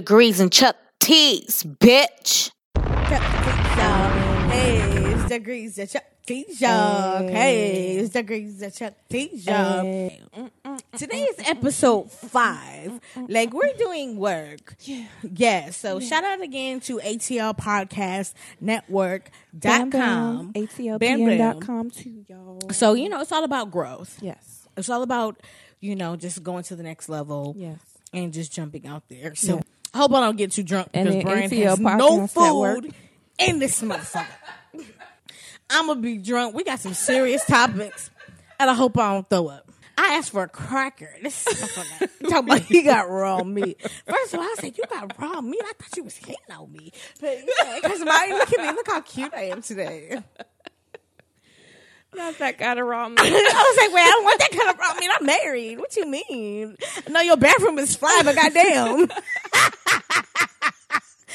Degrees and Chuck T's, bitch. Hey, it's degrees that Chuck Show. Hey, it's degrees that Chuck Show. Today is episode five. Like we're doing work. Yeah. Yeah. So shout out again to ATL Podcast Network dot com. ATLPN.com too, y'all. So you know it's all about growth. Yes. It's all about you know just going to the next level. Yes. And just jumping out there. So Yeah. I hope I don't get too drunk And because the Brian ATL has no Podcast food Network. in this motherfucker. I'm gonna be drunk. We got some serious topics, and I hope I don't throw up. I asked for a cracker. This motherfucker talking about he got raw meat. First of all, I said you got raw meat. I thought you was hitting on me, but because my look at me, look how cute I am today. Not that kind of raw meat. I was like, wait, I don't want that kind of raw meat. I'm married. What you mean? No, your bathroom is fly, but goddamn.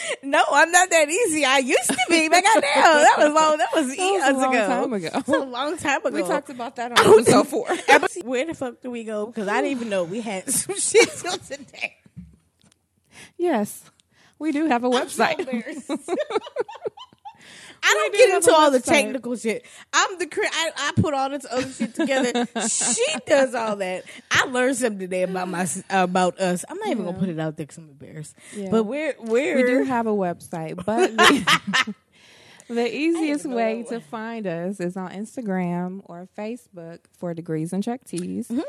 no, I'm not that easy. I used to be, but goddamn, that was long. That was That was eons a long ago. time ago. That was a long time ago. We talked about that on oh, episode four. Where the fuck do we go? Because I didn't even know we had some shit till today. yes. We do have a website. I don't get into all the technical shit. I'm the cre- I, I put all this other shit together. she does all that. I learned something today about my about us. I'm not even gonna put it out there because I'm embarrassed. Yeah. But we're we're we do have a website, but the, the easiest way to find us is on Instagram or Facebook for Degrees and Chuck Tees. Mm-hmm.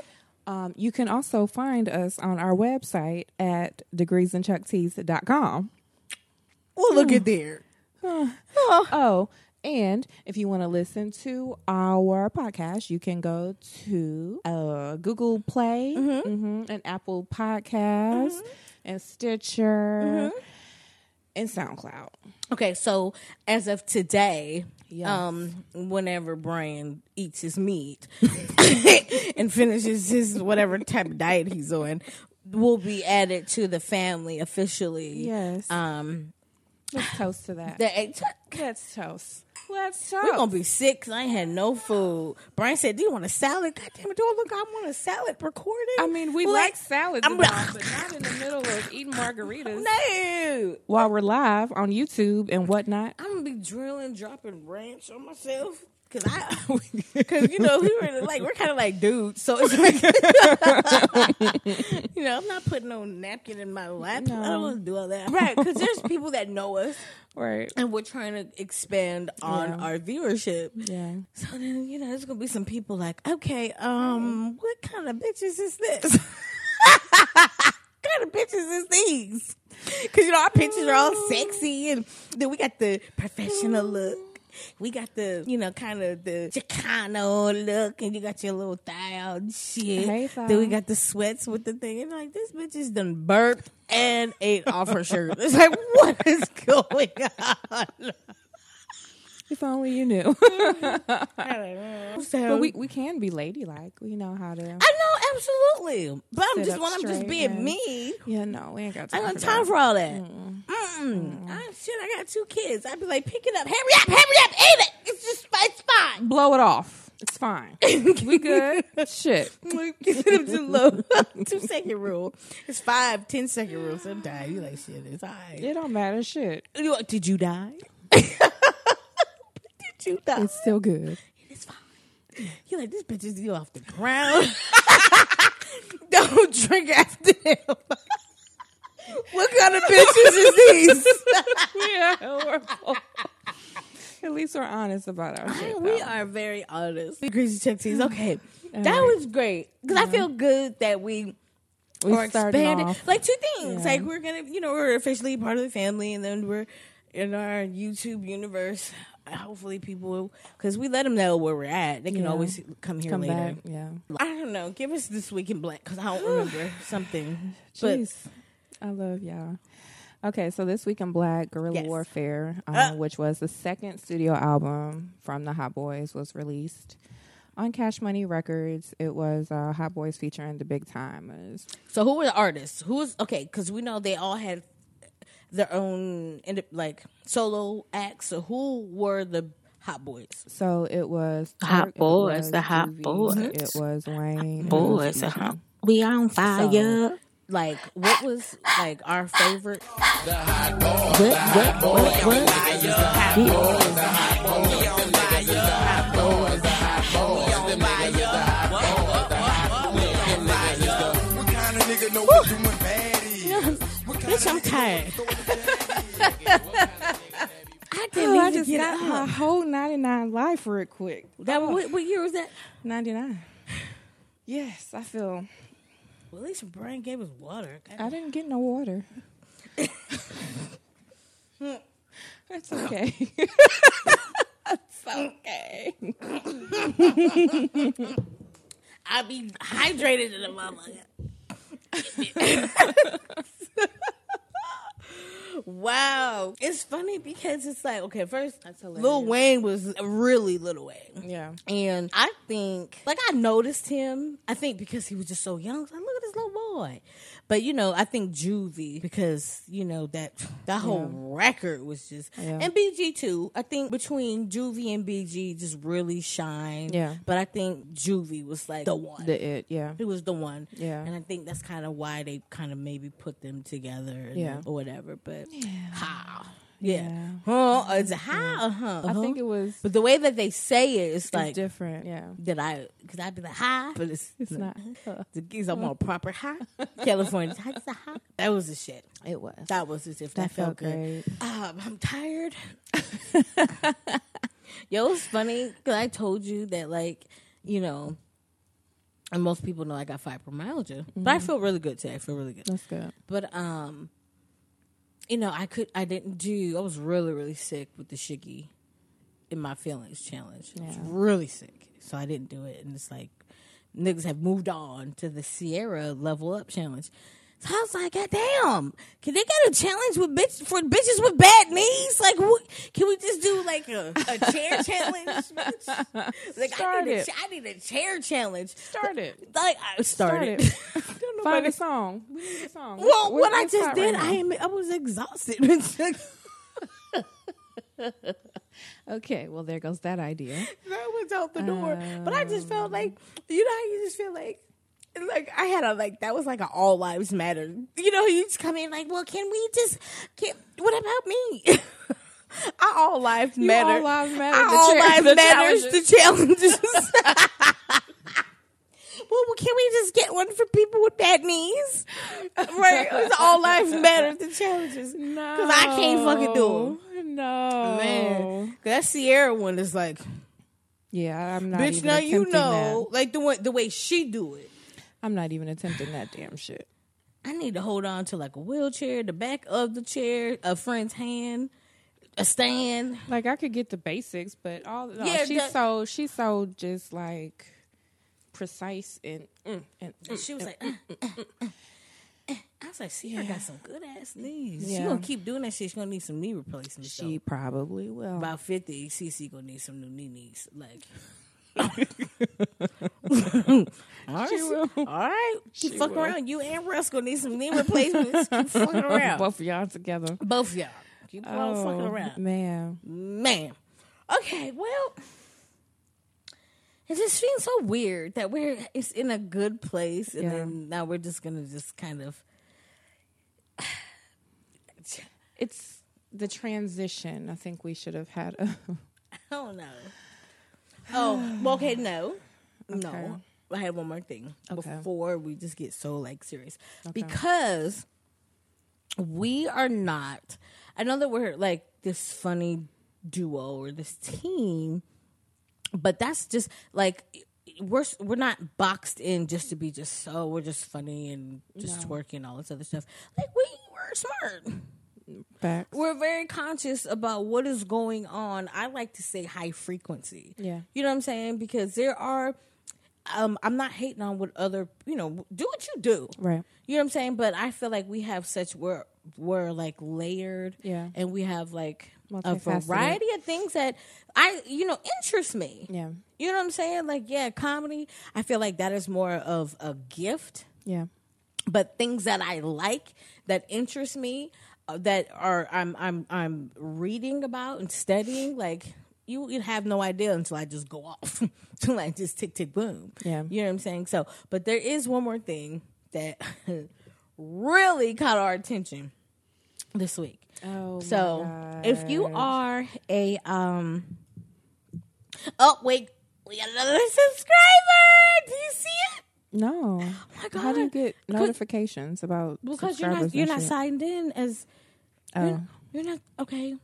Um, you can also find us on our website at degreesandchucktees.com. well look at there. Oh, and if you want to listen to our podcast, you can go to uh, Google Play mhm, and Apple Podcasts and Stitcher and SoundCloud. Okay, so as of today, Yes. um, whenever Brian eats his meat and finishes his whatever type of diet he's on, will be added to the family officially. Yes. Um, Let's toast to that. the eight- Let's toast. Let's toast. we're gonna be sick 'cause I ain't had no food. Brian said, "Do you want a salad?" God damn it! Do I look? I want a salad recording. I mean, we Like, like salads, I'm but not in the middle of eating margaritas no. while we're live on YouTube and whatnot. I'm gonna be drilling, dropping ranch on myself. Cause I, cause you know we were like we're kind of like dudes, so it's like, you know I'm not putting no napkin in my lap. I don't want to do all that, right? Because there's people that know us, Right. and we're trying to expand on Yeah. our viewership. Yeah. So then you know there's gonna be some people like, okay, um, what kind of bitches is this? what kind of bitches is these? Because you know our pictures are all sexy, and then we got the professional look. We got the, you know, kind of the Chicano look, and you got your little thigh out and shit. Hey, then we got the sweats with the thing, and like this bitch is done burped and ate off her shirt. It's like, what is going on? If only you knew. I. So, but we, we can be ladylike. We know how to. I know, absolutely. But I'm just when I'm just being me. Yeah, no, we ain't got I time ain't for got time for all that. Mm. Mm-mm. I, shit, I got two kids. I'd be like, pick it up, hurry up, hurry up, eat it. It's just, it's fine. Blow it off. It's fine. we good. Shit. Get them too low. two second rule. It's five, ten second rule. Sometimes you like shit. It's alright. It don't matter. Shit. Did you die? You die? It's still good. It's fine. You like this bitch is you off the ground. Don't drink after him. what kind of bitches is these? we are horrible. At least we're honest about our shit. we though. are very honest. Crazy Chuck T's. Okay, that right. was great because I feel good that we We started expanded. off. Like two things. Yeah. Like we're gonna, you know, we're officially part of the family, and then we're in our YouTube universe. Hopefully, people because we let them know where we're at. They can Yeah. always come here Come later. back. Yeah. I don't know. Give us this week in black because I don't remember something. But Jeez. I love y'all. Okay, so this week in Black, Guerrilla Yes. Warfare, uh, Uh. which was the second studio album from the Hot Boys, was released on Cash Money Records. It was uh, Hot Boys featuring the Big Tymers. so who were the artists? Who was okay? Because we know they all had their own like solo acts. So who were the Hot Boys? So it was Hot Turk, it Boys, was the Hot Doobie, Boys. It was Wayne. it was Boys, uh-huh. we on fire. like what was like our favorite? What, what, what, what? Bitch, I'm tired. I didn't Oh, I just get got my whole 99 life real quick. That what, what year was that? 99. Yes, I feel. Well, at least Brian gave us water. I didn't get no water. That's okay. it's okay. I'll be hydrated in a motherfucker. Wow, it's funny because it's like okay, first Lil. Wayne was really Lil Wayne. Yeah. And I think, like, I noticed him. I think because he was just so young. I like, look at this little boy. But you know, I think Juvie because you know that that whole record was just Yeah. and BG too. I think between Juvie and BG just really shine. Yeah. But I think Juvie was like the one. The it, yeah. It was the one. Yeah. And I think that's kind of why they kind of maybe put them together and- Yeah. or whatever. But how? Yeah. Huh? It's how? Huh? I think it was But the way that they say it, it's it's like different. Yeah. that I because I'd be like hi, but it's It's not. the geese. I'm on a proper high. California, high, it's a high. That was the shit. It was. That was as if that, That felt, felt good. great. Um, I'm tired. Yo, it's funny because I told you that like you know, and most people know I got fibromyalgia, but I feel really good today. I feel really good. That's good. But um, you know, I could I didn't do. I was really really sick with the shiggy in my feelings challenge. I was really sick, so I didn't do it. And it's like niggas have moved on to the Ciara level up challenge. So I was like, God damn, can they get a challenge with bitch for bitches with bad knees? Like, what, can we just do like a, a chair challenge? Like, I need, a. I need a chair challenge. Start it. Like, I started. Start it. Find a song. We need a song. well, what I just did, right I am, I was exhausted. Okay, well there goes that idea. that was out the door. but I just felt like, um, you know, how you just feel like, like I had a like that was like an all lives matter. You know, you just come in like, well, can we just? Can what about me? Our all lives You matter. all lives matter. All lives the matters. challenges. The challenges. Well, can we just get one for people with bad knees? Right? It's all lives matters. The challenges. No, Because I can't fucking do them. No, Man, that Ciara one is like, Yeah, I'm not. bitch. even Now you know, that. like the way the way she do it. I'm not even attempting that damn shit. I need to hold on to like a wheelchair, the back of the chair, a friend's hand, a stand. Like I could get the basics, but all no, Yeah, she's that- so she's so just like precise and mm, and And she was like, "Uh, uh, uh, uh." I was like, Ciara got some good ass knees. She Yeah. gonna keep doing that shit. She's gonna need some knee replacement. she She probably will. about fifty. CC gonna need some new knee knees. Like, all right, will. all right. Keep She fucking will. around. You and Russ gonna need some knee replacements. Keep fucking around. Both of y'all together. Both of y'all. Keep on fucking Oh, around. man. Man. Okay, well, it just feels so weird that we're it's in a good place and Yeah. then now we're just gonna just kind of It's the transition. I think we should have had a I don't know. Oh, well, okay, no. Okay. No. I had one more thing Okay. before we just get so like serious. Because we are not I know that we're like this funny duo or this team, but that's just like we're we're not boxed in just to be just so we're just funny and just twerking and all this other stuff. Like we we're smart. facts. We're very conscious about what is going on. I like to say high frequency. Yeah. You know what I'm saying? Because there are um I'm not hating on what other, you know, do what you do. Right. You know what I'm saying? But I feel like we have such we're we're like layered Yeah. and we have like a variety of things that I you know interest me. Yeah. You know what I'm saying? Like yeah, comedy, I feel like that is more of a gift Yeah. but things that I like that interest me uh, that are I'm I'm I'm reading about and studying like you would have no idea until I just go off until I just tick tick boom Yeah. you know what I'm saying so but there is one more thing that really caught our attention this week. Oh, So if you are a um Oh wait, we got another subscriber. Do you see it? no, Oh my God. how do you get notifications about Because you're not you're not shit? signed in as Oh, you're, you're not okay.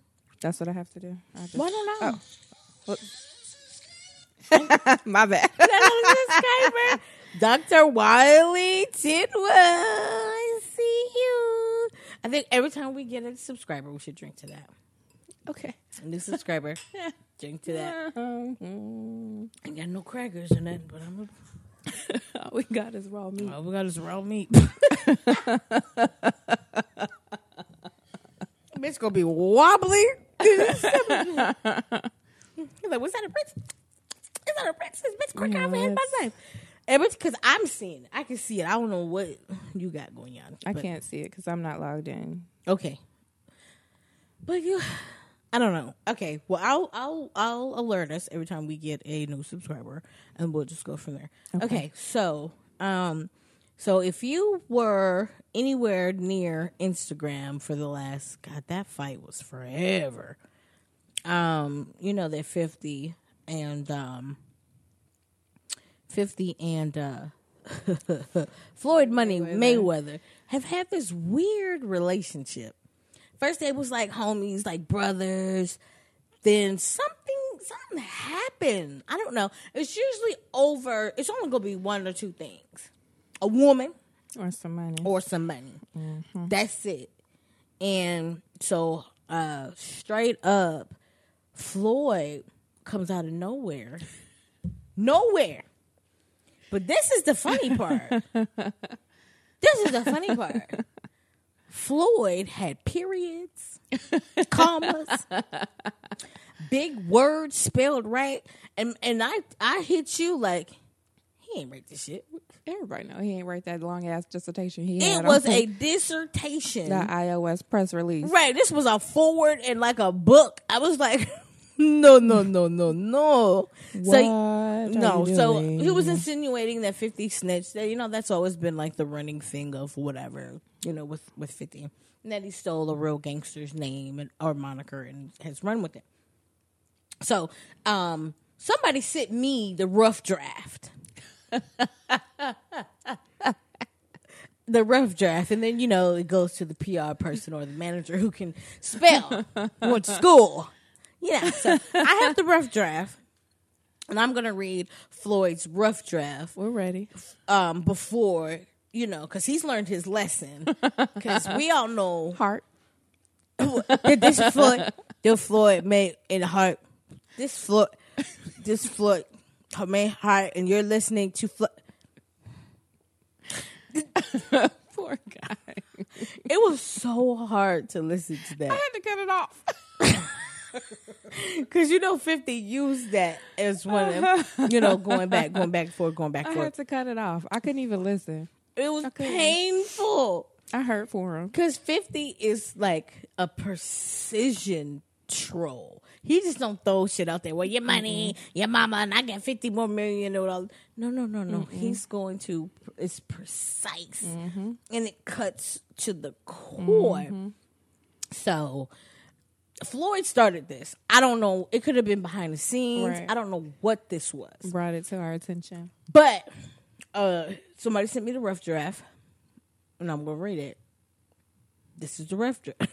that's what I have to do. I just, Well, I don't know. my bad. Dr. Wiley Tidwell. I see you. I think every time we get a subscriber, we should drink to that. okay. A new subscriber. drink to that. Mhm. I got no crackers or nothing, but I'm a... All we got is raw meat. all we got is raw meat. Bitch gonna be wobbly. He's like, what's that a prince? Is that a princess? Bitch, quick Yeah, out my life. Every because I'm seeing it. I can see it. I don't know what you got going on. I but- can't see it because I'm not logged in. Okay. But you I don't know. Okay. Well I'll I'll I'll alert us every time we get a new subscriber and we'll just go from there. Okay. so um so if you were anywhere near Instagram for the last God, that fight was forever. Um, you know that fifty and um fifty and uh Floyd Money Mayweather have had this weird relationship. First they was like homies, like brothers. Then something something happened. I don't know. It's usually over. It's only gonna be one or two things: a woman Or some money. or some money. That's it. And so, uh, straight up, Floyd comes out of nowhere, nowhere. But this is the funny part. this is the funny part. Floyd had periods, commas, big words spelled right, and and I I hit you like he ain't write this shit. Everybody know he ain't write that long ass dissertation. He It was a dissertation. the iOS press release. Right. This was a forward and like a book. I was like, no, no, no, no, no. What So no, so he was insinuating that Fifty snitched. That you know that's always been like the running thing of whatever you know with with Fifty, and that he stole a real gangster's name and or moniker and has run with it. So, um, somebody sent me the rough draft. the rough draft, and then you know it goes to the PR person or the manager who can spell, who went school. Yeah, so I have the rough draft, and I'm gonna read Floyd's rough draft We're ready. um, before you know because he's learned his lesson. Because we all know Heart. this Floyd, this Floyd made in heart, this Floyd, this Floyd made heart, and you're listening to Floyd. Poor guy. It was so hard to listen to that. I had to cut it off. because you know Fifty used that as one of uh-huh. you know going back, going back forth, going back I and had to cut it off. I couldn't even listen. It was couldn't. painful. I hurt for him. Because 50 is like a precision troll. He just don't throw shit out there. Well, your money, your mama, and I get 50 more million. Or all. No, no, no, no. He's going to, it's precise. Mm-hmm. And it cuts to the mm-hmm. core. So, Floyd started this. I don't know. It could have been behind the scenes. Right. I don't know what this was. Brought it to our attention. But uh somebody sent me the rough draft, and I'm gonna read it. This is the rough draft.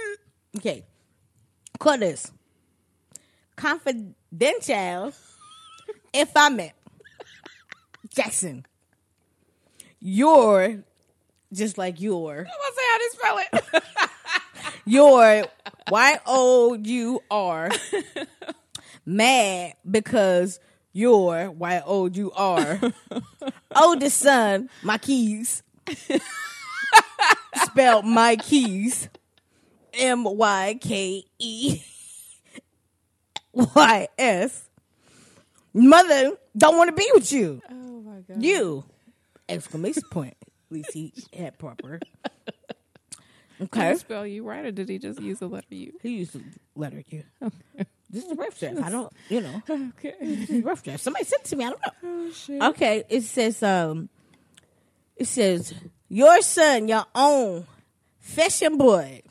okay, cut this confidential. if I met Jackson, you're just like your I'm gonna say how to spell it. your Y O U R mad because your Y O U R oldest son, my keys, spelled my keys, M Y K E Y S. Mother don't want to be with you. oh my god. You exclamation point. At least he had proper. Did Okay. he spell you right, or did he just use the letter U? He used the letter Q. This is a rough draft. I don't, you know, Okay. this is a rough draft. Somebody sent it to me. I don't know. Oh shit. Okay, it says, um, it says your son, your own fashion boy,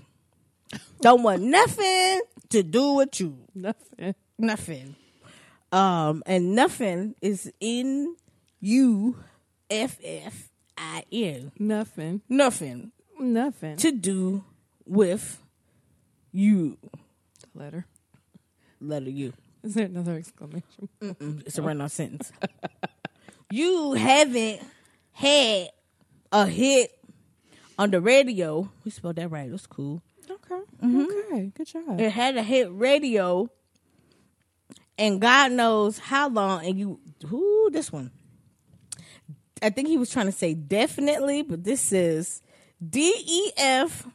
don't want nothing to do with you. Nothing. Nothing. Um, and nothing is in you, F F I N. Nothing. Nothing Nothing. to do with you. letter. Letter U. Is there another exclamation? Mm, It's a run on sentence. you haven't had a hit on the radio. We spelled that right. That's cool. Okay. Mm-hmm. Okay. Good job. It had a hit radio, and God knows how long. And you, who this one? I think he was trying to say definitely, but this is D E F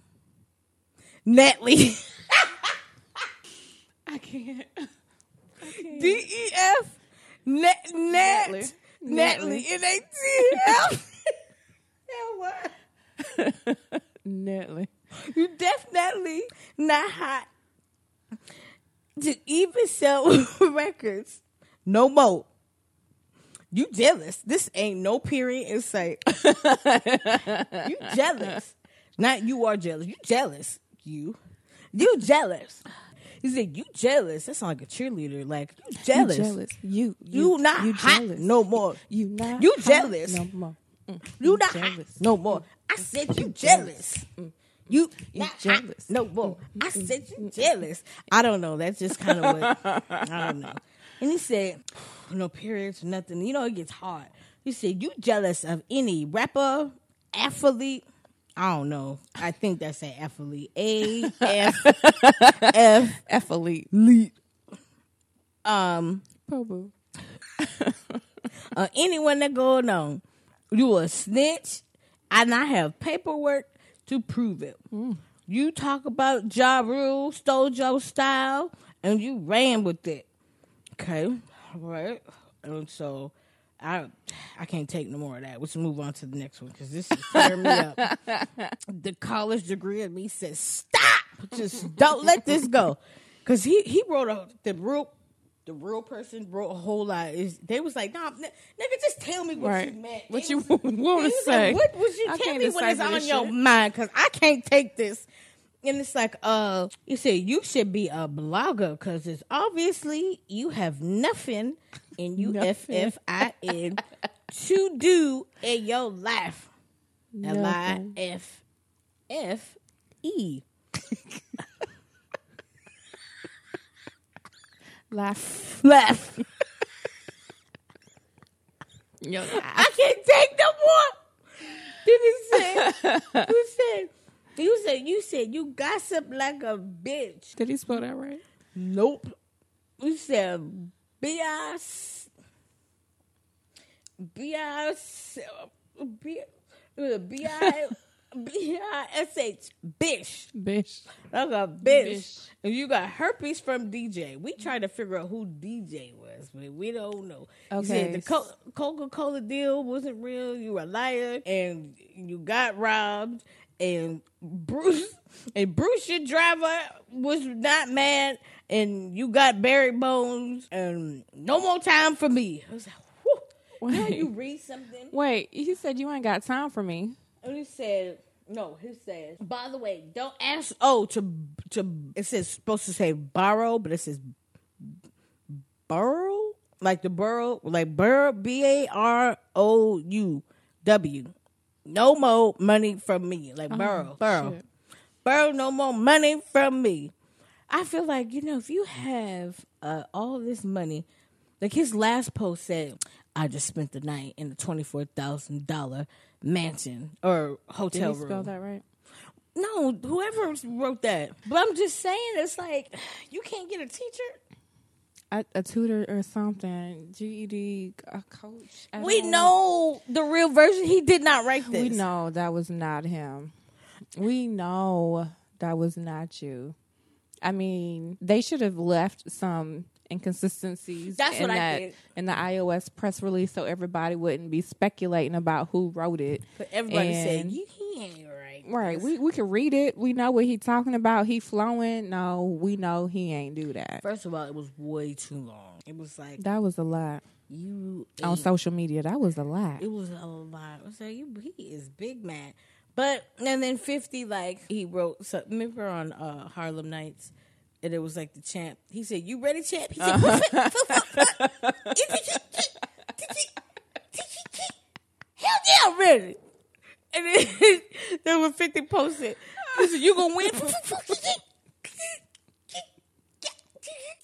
Netley. I can't. D E F Net Net Netley. Netley N A T F. Yeah, what? Netley. You definitely not hot to even sell records no more. You jealous. This ain't no period in sight. you jealous. Not you are jealous. You jealous. You. You jealous. He said, You jealous. That sounds like a cheerleader. Like, you jealous. You jealous. You. You, not you hot jealous. no more. You not. You hot jealous. No more. Mm. mm. You not hot jealous. no more. I said you mm. Mm. jealous. You You not hot jealous. no more. I said you jealous. I don't know. That's just kind of what I don't know. And he said, no periods, nothing. You know, it gets hard. He said, you jealous of any rapper, athlete? I don't know. I think that's an athlete. A F F Athlete. lead. Um, Pobu. uh, anyone that going on, you a snitch, and I have paperwork to prove it. You talk about Ja Rule, stole your style, and you ran with it. Okay, all right. And so I I can't take no more of that. Let's move on to the next one because this is tearing me up. The college degree in me says stop. Just don't let this go. Cause he he wrote a the real the real person wrote a whole lot. Is they was like, nah, n- nigga, just tell me what Right. you meant. What He you want to say? Like, what was you I tell me when it's on this your shit. mind? Cause I can't take this. And it's like, uh, you said you should be a blogger because it's obviously you have nothing in you F Nothing. F I N to do in your life. L I. F F E. Laugh. Laugh. Yo, I can't take no more. Then he said, you said, you said, you said you gossip like a bitch. Did he spell that right? Nope. You said B-I-S, B-I-S, B- uh, B-I- B-I-S-H, bitch. Bitch. Like a bitch. Bitch. And you got herpes from DJ. We tried to figure out who DJ was, but we don't know. You said Okay. the Co- Coca Cola deal wasn't real. You were a liar, and you got robbed. And Bruce and Bruce, your driver, was not mad, and you got buried bones, and no more time for me. I was like, whew. Wait. you read something, Wait, he said you ain't got time for me. and he said, no, he says, by the way, don't ask. Oh, to, to, it says, supposed to say borrow, but it says burrow? Like the burrow, like burrow, B A R O U W. No more money from me. Like burrow, burrow. shit. Borrow no more money from me. I feel like, you know, if you have uh, all this money, like his last post said, I just spent the night in a $24,000 mansion or Did hotel he room. spell that right? No, whoever wrote that. But I'm just saying, it's like, you can't get a teacher. A, a tutor or something. GED, a coach. We don't- know the real version. He did not write this. We know that was not him. We know that was not you. I mean, they should have left some inconsistencies. That's in what I that, think. in the iOS press release, so everybody wouldn't be speculating about who wrote it. But everybody said And- "You- he ain't right. Right, we we can read it. We know what he talking about. He flowing. No, we know he ain't do that. First of all, it was way too long. It was like That was a lot you on ate- social media. That was a lot. It was a lot. I was you, he is big man. But and then fifty, like he wrote. So remember on uh, Harlem Nights, and it was like the champ. He said, "You ready, champ?" He said, "Hell yeah, I'm ready." And then there was fifty posted. He said, "You gonna win?"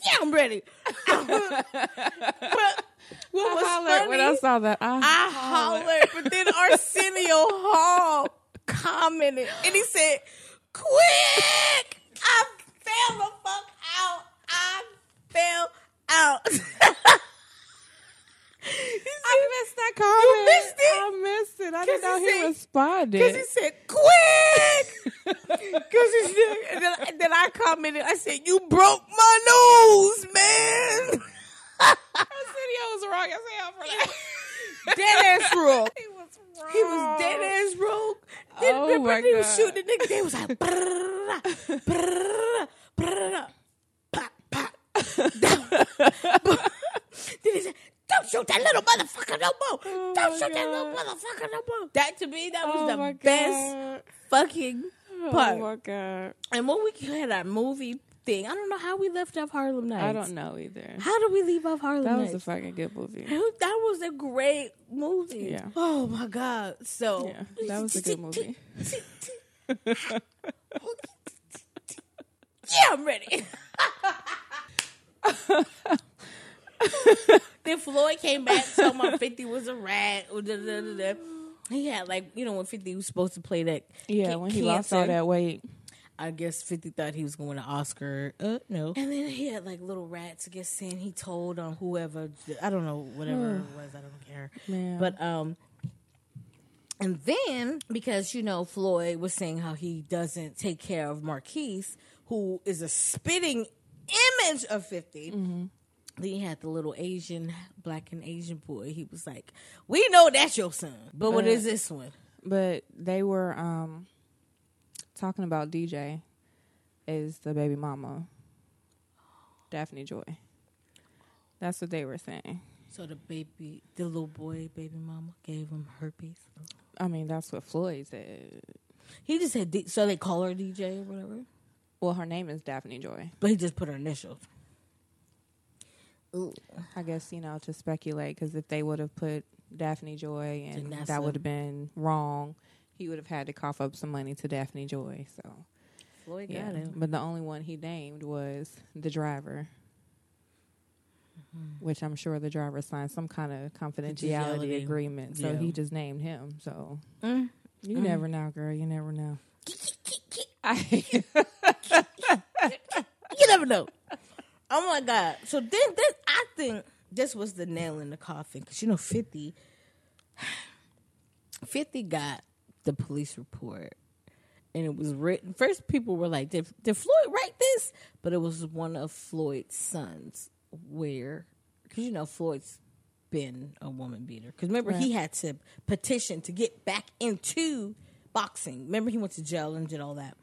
yeah, I'm ready. but what was hollered funny? when I saw that. I, I hollered, but then Arsenio Hall commented and he said, Quick! I fell the fuck out. I fell out. I missed that comment. missed it? I missed it. I didn't know he he, said- responded. Because he said, Quick! Because he said, and then, and then I commented, I said, You broke my nose, man. Arsenio was wrong as hell for that. Dead ass wrong. he was wrong. He was dead ass rogue. Then Oh, remember my he was God. shooting the nigga. They was like, brrrr, brrrr, brrrr, pop, pop. then he said, "Don't shoot that little motherfucker no more. Oh, Don't my shoot that little God. motherfucker no more." That to me, that was Oh the my best God. Fucking part. Oh my god. and when we had our movie thing, I don't know how we left off Harlem Nights. I don't know either. How did we leave off Harlem Nights? That was a fucking good movie. That was a great movie. Yeah. Oh my god! So yeah, that was a good movie. Yeah, I'm ready. then Floyd came back, told my 50 was a rat. da, da, da, da. He had like, you know, when 50 was supposed to play that. Yeah, ca- when he lost all that weight. I guess 50 thought he was going to Oscar. Uh, no. And then he had like little rats, I guess, saying he told on whoever, I don't know, whatever it was, I don't care. Man. But, um, and then because you know Floyd was saying how he doesn't take care of Marquise, who is a spitting image of 50 Then he had the little Asian, black and Asian boy. He was like, "We know that's your son, but what But- is this one?" But they were um talking about DJ is the baby mama. Daphne Joy. That's what they were saying. So the baby, the little boy, baby mama gave him herpes. I mean, that's what Floyd said. He just said, D- so they call her DJ or whatever, Well, her name is Daphne Joy. but he just put her initials. Ooh. I guess you know to speculate because if they would have put Daphne Joy and that would have been wrong, he would have had to cough up some money to Daphne Joy. So Floyd yeah, got him. but the only one he named was the driver, Mm-hmm. which I'm sure the driver signed some kind of confidentiality agreement. So Yeah. he just named him. So Mm. you never know, girl. You never know. I, You never know. Oh my god! So then, then I think this was the nail in the coffin because you know, fifty. 50 got the police report. And it was written first people were like did, did floyd write this? But it was one of floyd's sons where because you know floyd's been a woman beater. Because remember he had to petition to get back into boxing. Remember he went to jail and did all that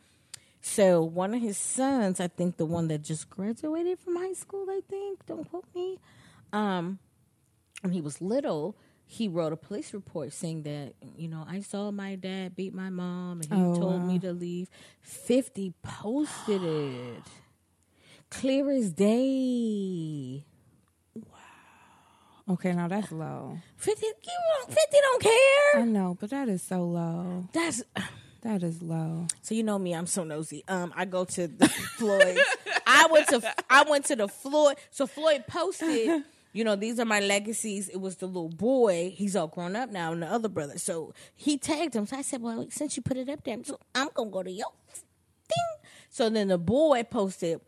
so one of his sons i think the one that just graduated from high school i think don't quote me um when he was little, he wrote a police report saying that, you know, I saw my dad beat my mom and he Oh, told me to leave. 50 posted it. Clear as day. Wow. Okay, now that's low. 50, you 50 don't care. I know, but that is so low. That's That is low. so you know me, I'm so nosy. Um, I go to the Floyd. I went to I went to the Floyd. So Floyd posted, you know, these are my legacies. It was the little boy. He's all grown up now, and the other brother. So he tagged him. So I said, well, since you put it up there, I'm gonna go to your thing. So then the boy posted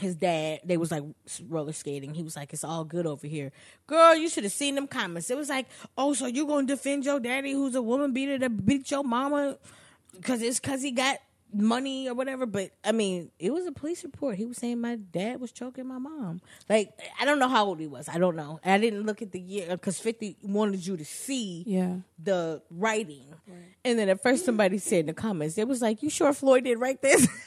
his dad. They was like roller skating. He was like, "It's all good over here, girl. You should have seen them comments. It was like, oh, so you gonna defend your daddy, who's a woman beater that beat your mama, because it's because he got money or whatever. But I mean, it was a police report. He was saying my dad was choking my mom. Like I don't know how old he was. I don't know. I didn't look at the year because Fifty wanted you to see Yeah. the writing. And then at first somebody said in the comments, it was like, "You sure Floyd did write this?"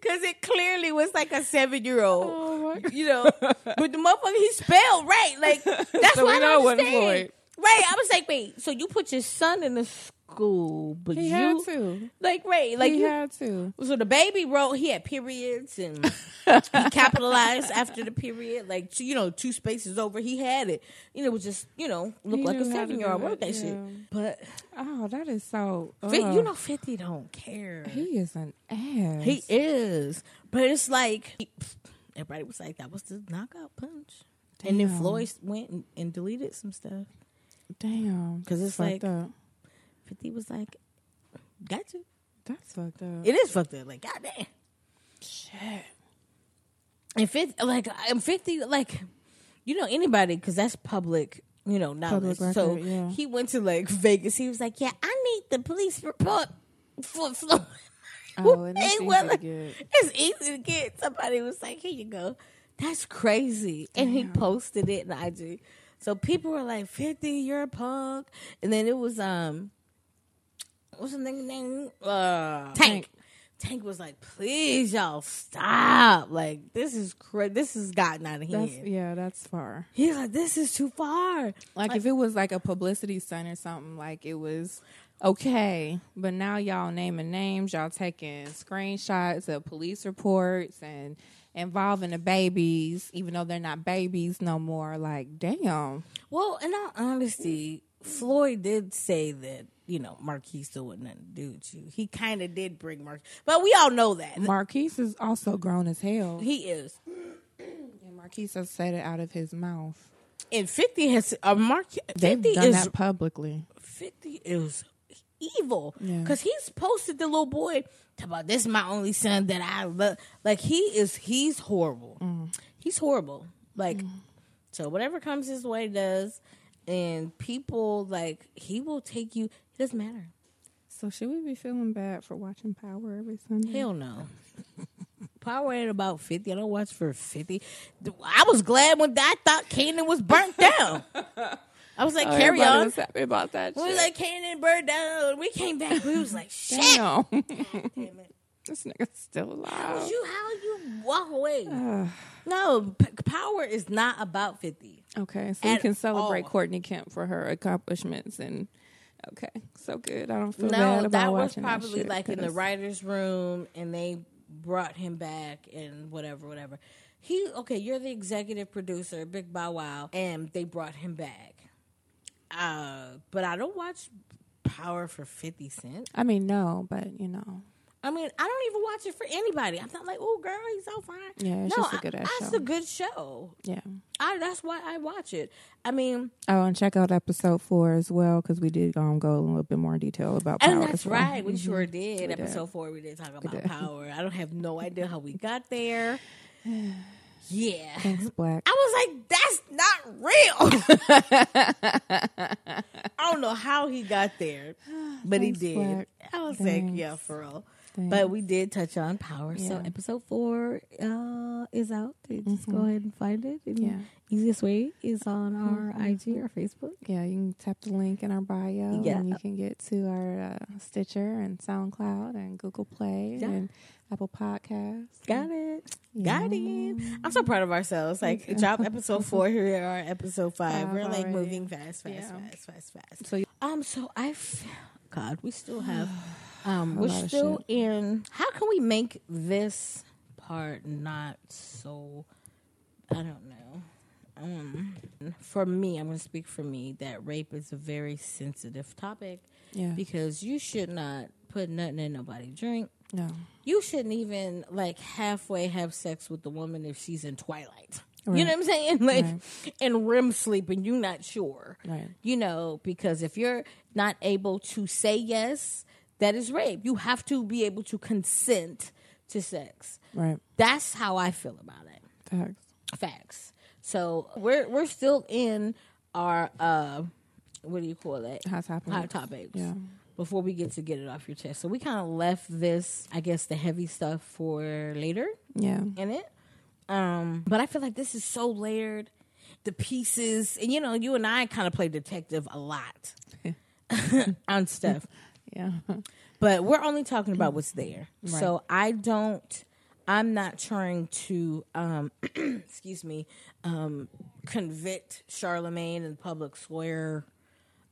Because it clearly was like a seven year old, oh you know. but the motherfucker he spelled right. Like that's So why I know don't wasn't understand. Right? I was like, wait. So you put your son in the school, but He you had to. like right? Like he you, had to. so the baby wrote he had periods and he capitalized after the period, like two- you know, two spaces over. He had it. You know, it was just you know looked He like a knew how to seven year old wrote that shit. yeah. But Oh, that is so. You ugh. know, Fifty don't care. he is an ass. He is, but it's like everybody was like that was the knockout punch, and then. Floyd went and, and deleted some stuff. Damn. 'Cause it's like- up. Fifty was like, "Got you." That's fucked up. It is fucked up. Like, goddamn. Shit. And fifty, like I'm fifty, like you know anybody because that's public, you know, knowledge. Public so yeah. he went to like Vegas. He was like, "Yeah, I need the police report for Floyd." Oh, and that's easy Mayweather." to get. It's easy to get. Somebody was like, "Here you go." That's crazy, and he posted it in IG. So people were like, 50, you're a punk," and then it was um, what's the nigga name? Uh, Tank. Tank. Was like, "Please, y'all stop! Like this is crazy. this has gotten out of That's hand." yeah. That's far. He's like, "This is too far." Like, if it was like a publicity stunt or something, like it was okay. But now y'all naming names, y'all taking screenshots of police reports and involving the babies, even though they're not babies no more. Like, damn. Well, in all honesty, Floyd did say that you know Marquise still wasn't nothing to do with you. He kind of did bring Mark, but we all know that Marquise is also grown as hell. he is. And Marquise has said it out of his mouth. And Fifty has uh, Mark. They've Fifty done is that publicly. Fifty is evil Yeah. because he's posted the little boy about this is my only son that I love. Like he is, he's horrible. Mm. He's horrible. Like so, whatever comes his way does, and people like he will take you. It doesn't matter. So should we be feeling bad for watching Power every Sunday? Hell no. Power at about 50. I don't watch for 50. I was glad when I thought Kanan was burnt down. I was like, oh, carry Everybody on. was happy about that. We shit. like, Kanan burned down. We came back. We was like, shit. damn, Damn it. this nigga's still How alive. you, how you walk away? no, P- Power is not about 50. Okay, so we can celebrate all. Courtney Kemp for her accomplishments and okay, so good. I don't feel No, bad about that was watching probably shit, like in the writer's room and they brought him back and whatever, whatever. He okay, you're the executive producer, Big Bow Wow, and they brought him back. Uh, but I don't watch Power for fifty cent. I mean, no, but you know, I mean, I don't even watch it for anybody. I'm not like, oh, girl, he's so fine. Yeah, it's no, just a good-ass That's show. a good show. yeah. I that's why I watch it. I mean, Oh, and check out episode four as well because we did um, go a little bit more detail about Power. and that's well. right. We Mhm. sure did. We did. Episode four, we did talk about did. power. I don't have no idea how we got there. Yeah. Thanks, Black. I was like, that's not real. I don't know how he got there, but Thanks, he did. Black. I was like, Thanks. yeah, for real. But we did touch on power. So episode four uh, is out. You Just go ahead and find it. And Yeah. Easiest way is on our IG or Facebook. Yeah, you can tap the link in our bio Yeah. and you can get to our uh, Stitcher and SoundCloud and Google Play Yeah. and Apple Podcasts. Got it. Got it. I'm so proud of ourselves. Like, drop episode four. Here we are, episode five. Five We're like already. moving fast, fast, Yeah. fast, fast, fast. So you- Um, so I, God, we still have, um, we're still shit. in. How can we make this part not so? I don't know. Um, for me, I'm going to speak for me that rape is a very sensitive topic Yeah. because you should not put nothing in nobody's drink. no. You shouldn't even like halfway have sex with the woman if she's in twilight. You know what I'm saying? Like Right. in REM sleep and you're not sure. Right. You know, because if you're not able to say yes, that is rape. You have to be able to consent to sex. Right. That's how I feel about it. Facts. Facts. So we're we're still in our uh what do you call it? Hot topics. Hot topics. Yeah. before we get to get it off your chest. So we kind of left this, I guess, the heavy stuff for later Yeah. in it. Um, but I feel like this is so layered. The pieces, and you know, you and I kind of play detective a lot on stuff, Yeah. but we're only talking about what's there. Right. So I don't. I'm not trying to, um, excuse me, um, convict Charlemagne in the public square.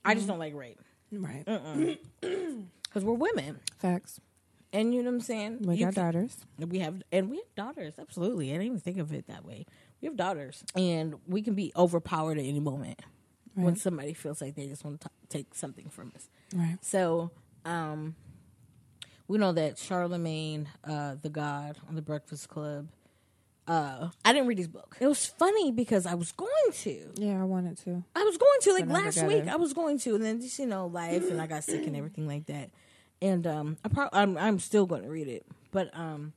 I just don't like rape Right. because we're women, Facts. and you know what I'm saying. We You got can- daughters. We have and we have daughters. Absolutely, I didn't even think of it that way. We have daughters, and we can be overpowered at any moment when somebody feels like they just want to take something from us. Right. So, um, we know that Charlamagne, uh, the God on the Breakfast Club. Uh, I didn't read his book. It was funny because I was going to. Yeah, I wanted to. I was going to like last week. it. I was going to, and then just you know life, and I got sick and everything like that. And um, I pro- I'm I'm still going to read it, but um,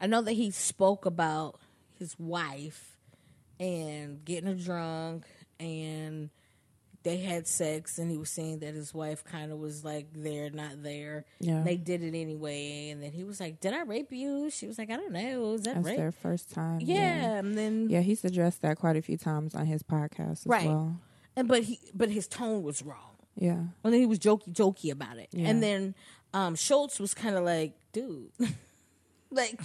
I know that he spoke about his wife and getting her drunk, and they had sex, and he was saying that his wife kind of was like there, not there. Yeah. They did it anyway, and then he was like, "Did I rape you?" She was like, "I don't know. Is that That's rape?" their first time. yeah, and then Yeah, he's addressed that quite a few times on his podcast as Right. well. and but he but his tone was wrong. Yeah. And then he was jokey jokey about it. Yeah. And then um, Schulz was kind of like, dude, like,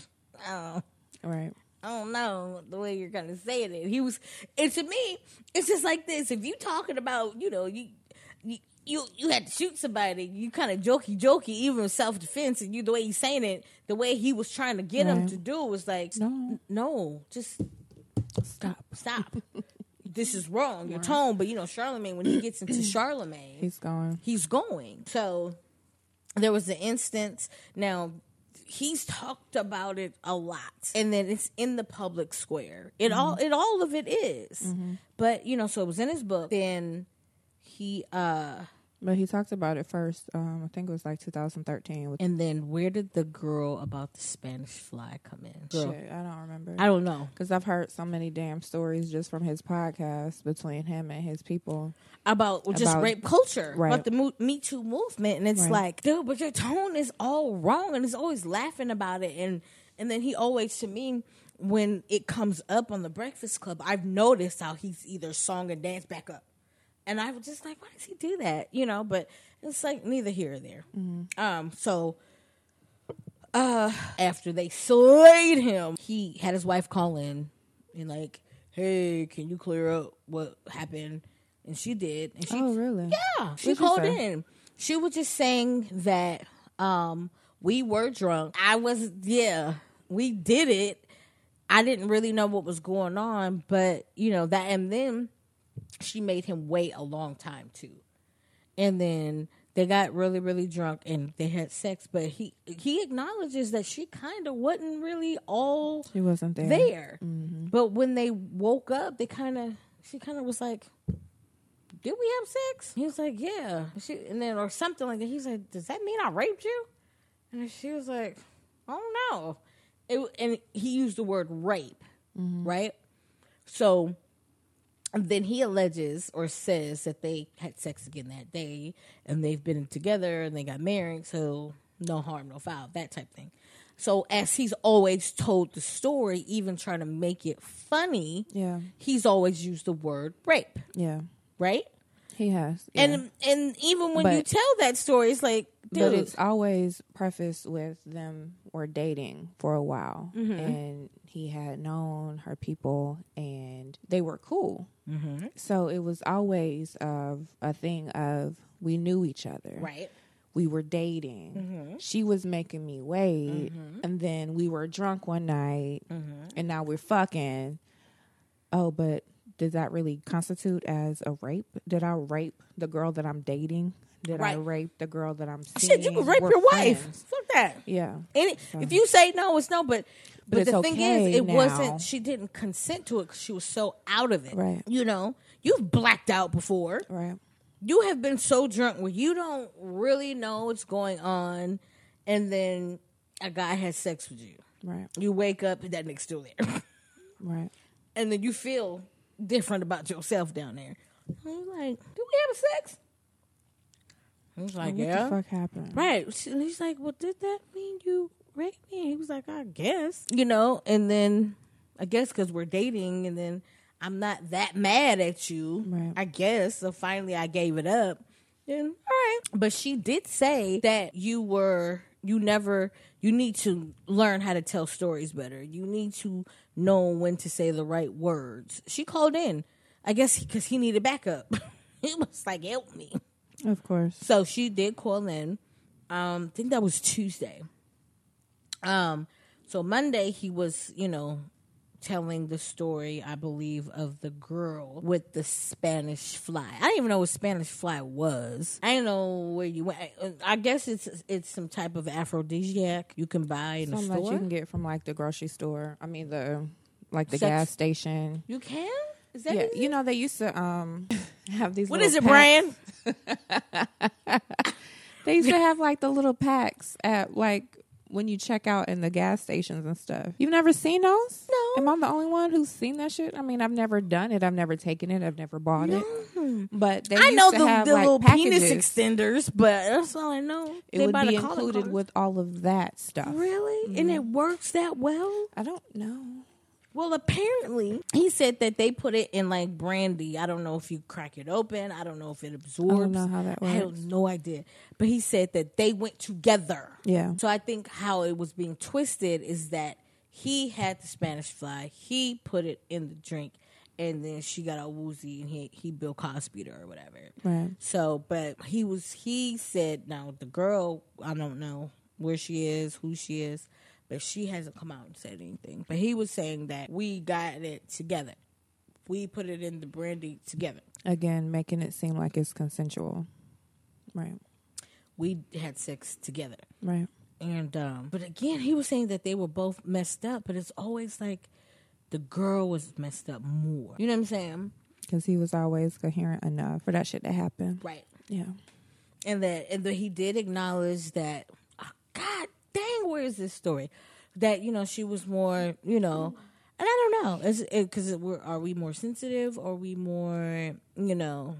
oh, Right. I don't know the way you're gonna say it. He was, and to me, it's just like this. If you talking about, you know, you you you, you had to shoot somebody, you kind of jokey jokey, even self defense, and you the way he's saying it, the way he was trying to get him to do was like, No. no, just Stop. stop. this is wrong. Your tone, but you know, Charlamagne when he gets into Charlamagne, He's going. he's going. So there was an instance. Now he's talked about it a lot, and then it's in the public square. It all it all of it is. But you know, so it was in his book. Then he uh But he talked about it first. Um, I think it was like 2013. With and then where did the girl about the Spanish fly come in? Girl, shit, I don't remember. I don't know Because I've heard so many damn stories just from his podcast between him and his people. about just About- rape culture, right. about the Mo- Me Too movement, and it's Right. like, dude, but your tone is all wrong, and he's always laughing about it, and and then he always to me when it comes up on the Breakfast Club, I've noticed how he's either song and dance back up, and I was just like, why does he do that? You know, but it's like neither here or there. Um, so. Uh, after they slayed him, he had his wife call in and like, "Hey, can you clear up what happened?" And she did. And she, Oh, really? Yeah, she What'd called in. She was just saying that um we were drunk. I was yeah, we did it. I didn't really know what was going on, but you know that and then she made him wait a long time too. And then they got really really drunk and they had sex, but he he acknowledges that she kind of wasn't really all He wasn't there. there. Mm-hmm. But when they woke up, they kind of she kind of was like, "Did we have sex?" He was like, "Yeah." She, and then or something like that. He's like, "Does that mean I raped you?" And she was like, "I don't know." It, and he used the word rape, mm-hmm. right? So then he alleges or says that they had sex again that day and they've been together and they got married, so no harm, no foul, that type thing. So as he's always told the story, even trying to make it funny, Yeah. he's always used the word rape, Yeah. right? He has. yeah. And and even when you tell that story, it's like, dude, But it's always prefaced with them were dating for a while, Mm-hmm. and he had known her people, and they were cool. Mm-hmm. So it was always of a thing of we knew each other, right? We were dating. Mm-hmm. She was making me wait, mm-hmm. and then we were drunk one night, mm-hmm. and now we're fucking. Oh, but does that really constitute as a rape? Did I rape the girl that I'm dating? Did I rape the girl that I'm seeing? Shit, you can rape We're your wife. Fuck that. Yeah. Any, if you say no, it's no. But but, But the thing okay is, it now. wasn't. She didn't consent to it because she was so out of it. Right. You know, you've blacked out before. Right. You have been so drunk where you don't really know what's going on, and then a guy has sex with you. Right. You wake up, and that nigga's still there, Right. and then you feel different about yourself down there. And you're like, do we have sex? He's like, what yeah. the fuck happened? Right. And he's like, well, did that mean you raped me? And he was like, I guess. You know, and then I guess because we're dating and then I'm not that mad at you. Right. I guess. So finally I gave it up. Then, all right. But she did say that you were, you never, you need to learn how to tell stories better. You need to know when to say the right words. She called in, I guess because he needed backup. he was like, help me. Of course. So she did call in. Um, I think that was Tuesday. Um, so Monday he was, you know, telling the story, I believe, of the girl with the Spanish fly. I didn't even know what Spanish fly was. I didn't know where you went. I guess it's it's some type of aphrodisiac you can buy in Something that store. you can get from like the grocery store. I mean the like the Sex- gas station. You can? Is that Yeah, you know they used to um have these. What is it, packs. Brian? They used to have like the little packs at like when you check out in the gas stations and stuff. You've never seen those? No. Am I the only one who's seen that shit? I mean, I've never done it. I've never taken it. I've never bought it. But they I used know to the, have, the like, little packages. penis extenders, but that's all I know. It They would be included with all of that stuff. Really? And it mm-hmm. works that well? I don't know. Well, apparently, he said that they put it in like brandy. I don't know if you crack it open. I don't know if it absorbs. I don't know how that works. I have no idea. But he said that they went together. Yeah. So I think how it was being twisted is that he had the Spanish fly. He put it in the drink, and then she got all woozy, and he he Bill Cosby her or whatever. Right. So, but he was he said now the girl I don't know where she is, who she is, but she hasn't come out and said anything. But he was saying that we got it together. We put it in the brandy together. Again, making it seem like it's consensual. Right. We had sex together. Right. And um but again, he was saying that they were both messed up, but it's always like the girl was messed up more. You know what I'm saying? Because he was always coherent enough for that shit to happen. Right. Yeah. and that and that he did acknowledge that oh, god dang where is this story that you know she was more you know and i don't know is because it, we're are we more sensitive or are we more you know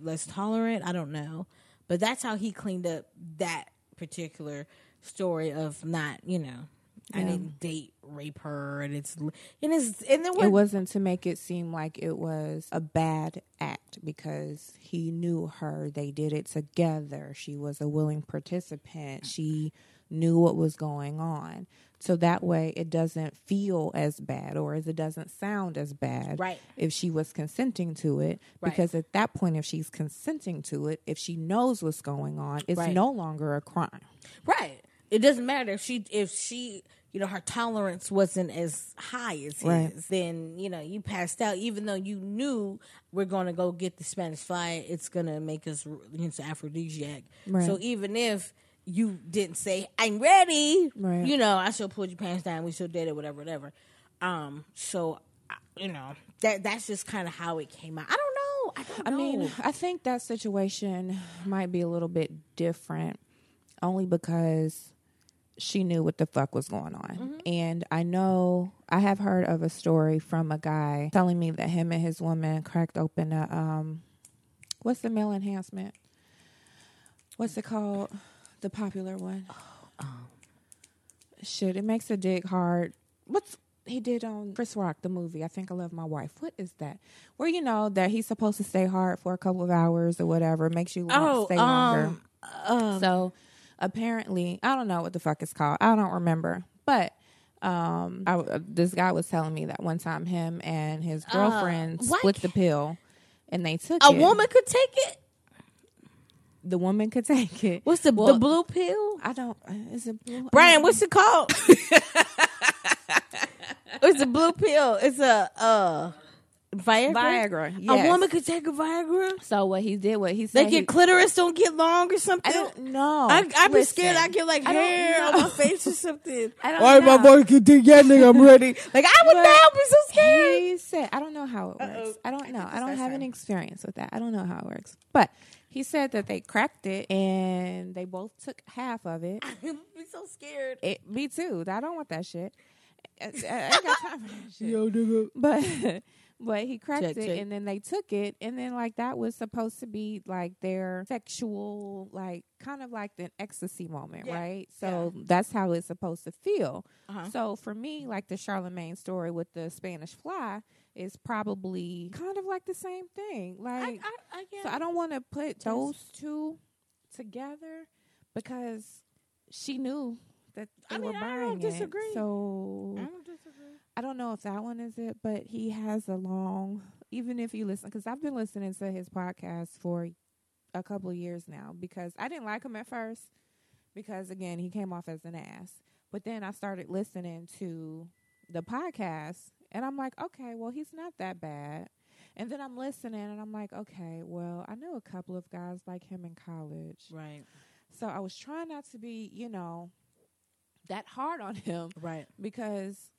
less tolerant i don't know but that's how he cleaned up that particular story of not you know i Yeah. didn't date rape her and it's and it's and then It wasn't to make it seem like it was a bad act because he knew her. They did it together. She was a willing participant. She knew what was going on. So that way it doesn't feel as bad or as it doesn't sound as bad Right. if she was consenting to it. Right. Because at that point, if she's consenting to it, if she knows what's going on, it's Right. no longer a crime. Right. It doesn't matter if she if she you know her tolerance wasn't as high as his. Then you know you passed out, even though you knew we're going to go get the Spanish fly. It's going to make us into aphrodisiac. Right. So even if you didn't say I'm ready, Right. you know I still pulled your pants down. We still did it, whatever, whatever. Um. So you know that that's just kind of how it came out. I don't know. I don't I know. mean, I think that situation might be a little bit different only because she knew what the fuck was going on. Mm-hmm. And I know I have heard of a story from a guy telling me that him and his woman cracked open a um what's the male enhancement? What's it called? The popular one. Oh, Shit, it makes a dick hard. What's he did on Chris Rock the movie? I think I love my wife. What is that? Where you know that he's supposed to stay hard for a couple of hours or whatever it makes you want Oh, to stay longer. um, uh, so apparently, I don't know what the fuck it's called. I don't remember, but. Um, I, uh, this guy was telling me that one time him and his girlfriend Uh, split the pill, and they took a it. woman could take it. The woman could take it. What's the Well, the blue pill? I don't. uh, Is it blue? Brian, what's it called? it's a blue pill. It's a uh Viagra. Viagra, A woman could take a Viagra. So what he did, what he said, They he- get clitoris don't get long or something. I don't know. I, I be Listen, scared I get like I hair on my face or something. I don't Why my know. voice get thick? Yeah, nigga, I'm ready. Like I would But now be so scared. He said, I don't know how it works. Uh-oh. I don't know. I I don't have her. any experience with that. I don't know how it works. But he said that they cracked it and they both took half of it. I would be so scared. it me too. I don't want that shit. I, I ain't got time for that shit. nigga. But but he cracked Check, it check. and then they took it and then like that was supposed to be like their sexual like kind of like an ecstasy moment Yeah. right so that's how it's supposed to feel Uh-huh. so for me like the charlamagne story with the spanish fly is probably kind of like the same thing like I, I, yeah. so i don't want to put those two together because she knew that they I mean, were I buying don't it. disagree. so I don't disagree. I don't know if that one is it, but he has a long. Even if you listen, because I've been listening to his podcast for a couple of years now. Because I didn't like him at first, because again he came off as an ass. But then I started listening to the podcast, and I'm like, okay, well he's not that bad. And then I'm listening, and I'm like, okay, well I know a couple of guys like him in college, Right. so I was trying not to be, you know, that hard on him Right. because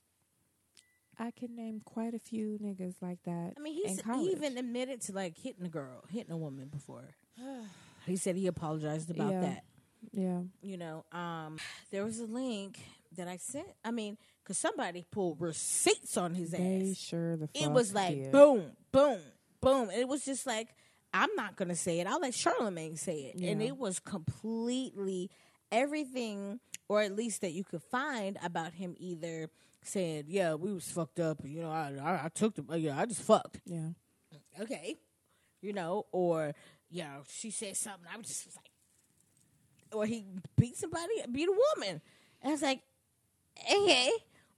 I can name quite a few niggas like that. I mean, he's he even admitted to like hitting a girl, hitting a woman before. he said he apologized about Yeah. that. yeah, You know, um, there was a link that I sent. I mean, because somebody pulled receipts on his they ass. sure the It was like did. boom, boom, boom. And it was just like, I'm not gonna say it. I'll let Charlamagne say it. And it was completely everything, or at least that you could find about him either saying, "Yeah, we was fucked up," you know, I I, I took the, yeah, I just fucked. Yeah, Okay, you know, or you know, she said something. I was just like, or he beat somebody, beat a woman. And I was like, okay.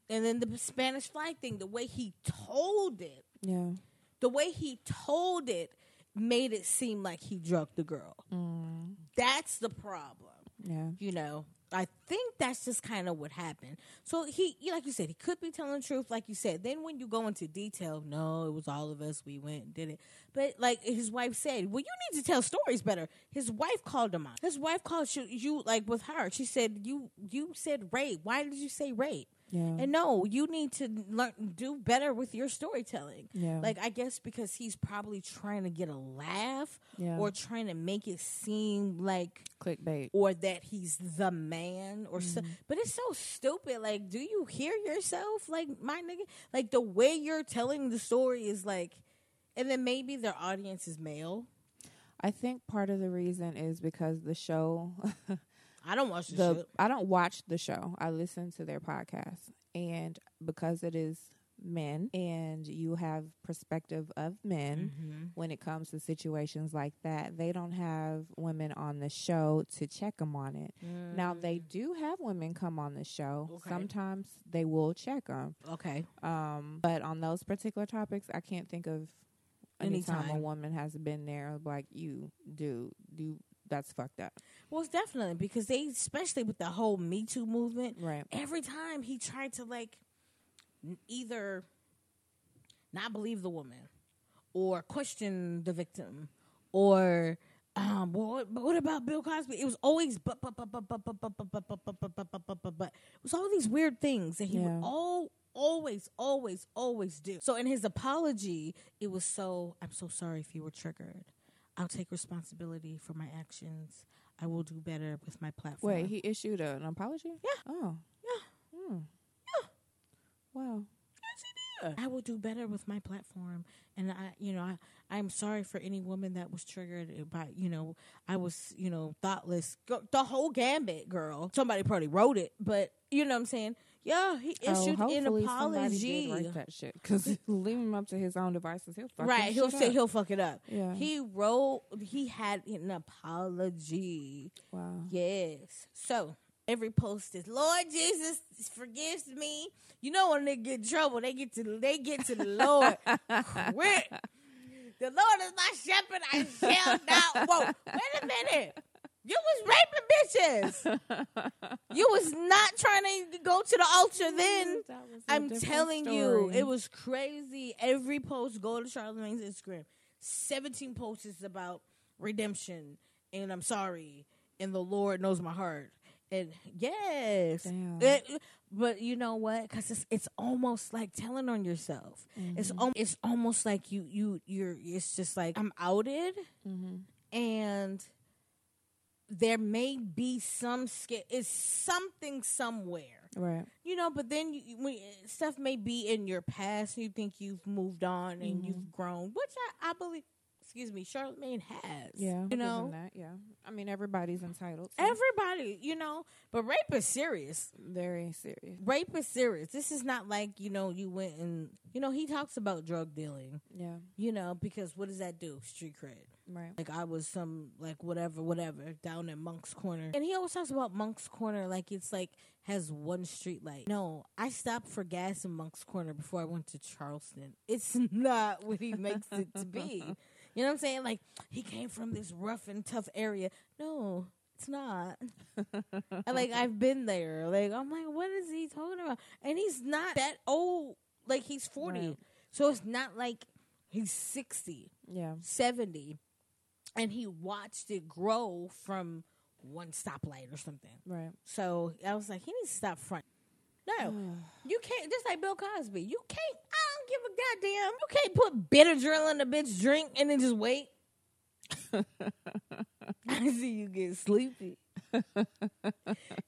And then the Spanish fly thing, the way he told it, yeah, the way he told it made it seem like he drugged the girl. mm, That's the problem. yeah, You know, I think that's just kind of what happened. So he, like you said, he could be telling the truth, like you said. Then when you go into detail, no, it was all of us. We went and did it. But like his wife said, well, you need to tell stories better. His wife called him out. His wife called you, you like with her. She said, you, you said rape. Why did you say rape? Yeah, And no, you need to learn do better with your storytelling. Yeah. Like I guess because he's probably trying to get a laugh Yeah. or trying to make it seem like clickbait. or that he's the man or so Mm-hmm. but it's so stupid like do you hear yourself like my nigga like the way you're telling the story is like and then maybe their audience is male I think part of the reason is because the show, i don't watch the, the shit I don't watch the show. I listen to their podcast, and because it is men, and you have perspective of men Mm-hmm. when it comes to situations like that, they don't have women on the show to check them on it. Now they do have women come on the show. Mm. Okay. Sometimes they will check them. okay Um, but on those particular topics, I can't think of any time a woman has been there like you do. Do that's fucked up, well it's definitely because they especially with the whole me too movement right? every time he tried to like either not believe the woman or question the victim or um well, what, but what about Bill Cosby? It was always but but but but but but but but but but but but but but but but but it was all these weird things that he would all always always always do. So in his apology, it was so I'm so sorry if you were triggered. I'll take responsibility for my actions. I will do better with my platform. Wait, he issued an apology? Yeah. Oh. Yeah. Hmm. Wow. I will do better with my platform, and I, you know, I, I'm sorry for any woman that was triggered by, you know, I was, you know, thoughtless. Go, the whole gambit, girl. Somebody probably wrote it, but you know what I'm saying? Yeah, he oh, issued oh, an apology. did that shit because leave him up to his own devices. He'll fuck Right, he'll say up. he'll fuck it up. Yeah. He wrote, he had an apology. Wow. Yes. So every post is Lord Jesus forgives me. You know when they get in trouble, they get to they get to the Lord quick. The Lord is my shepherd; I shall not want. Wait a minute. You was raping bitches. you was not trying to go to the altar then. That was a I'm telling you, it was crazy. Every post, go to Charlamagne's Instagram. 17 posts is about redemption and I'm sorry and the Lord knows my heart. And yes, It- but you know what? Because it's it's almost like telling on yourself. It's Mm-hmm. al- it's almost like you you you're. It's just like I'm outed, Mm-hmm. and there may be some sca- It's something somewhere Right. you know. But then you, when stuff may be in your past, and you think you've moved on and Mm-hmm. you've grown, which I, I believe. Excuse me, Charlamagne has. Yeah. you know, that. Yeah. I mean, everybody's entitled. To. everybody, you know. But rape is serious. Very serious. Rape is serious. This is not like you know you went and you know he talks about drug dealing. Yeah. You know because what does that do? Street cred. Right. Like I was some like whatever, whatever down at Monk's Corner, and he always talks about Monk's Corner like it's like has one street light. No, I stopped for gas in Monk's Corner before I went to Charleston. It's not what he makes it to be. You know what I'm saying? Like he came from this rough and tough area. No, it's not. And, like I've been there. Like I'm like, what is he talking about? And he's not that old. Like he's 40, Right. so it's not like he's 60. Yeah. 70 and he watched it grow from one stoplight or something. Right. So I was like, he needs to stop front. No, you can't. Just like Bill Cosby, you can't. I don't give a goddamn. You can't put bitter Benadryl in a bitch drink and then just wait. I see you get sleepy. you know what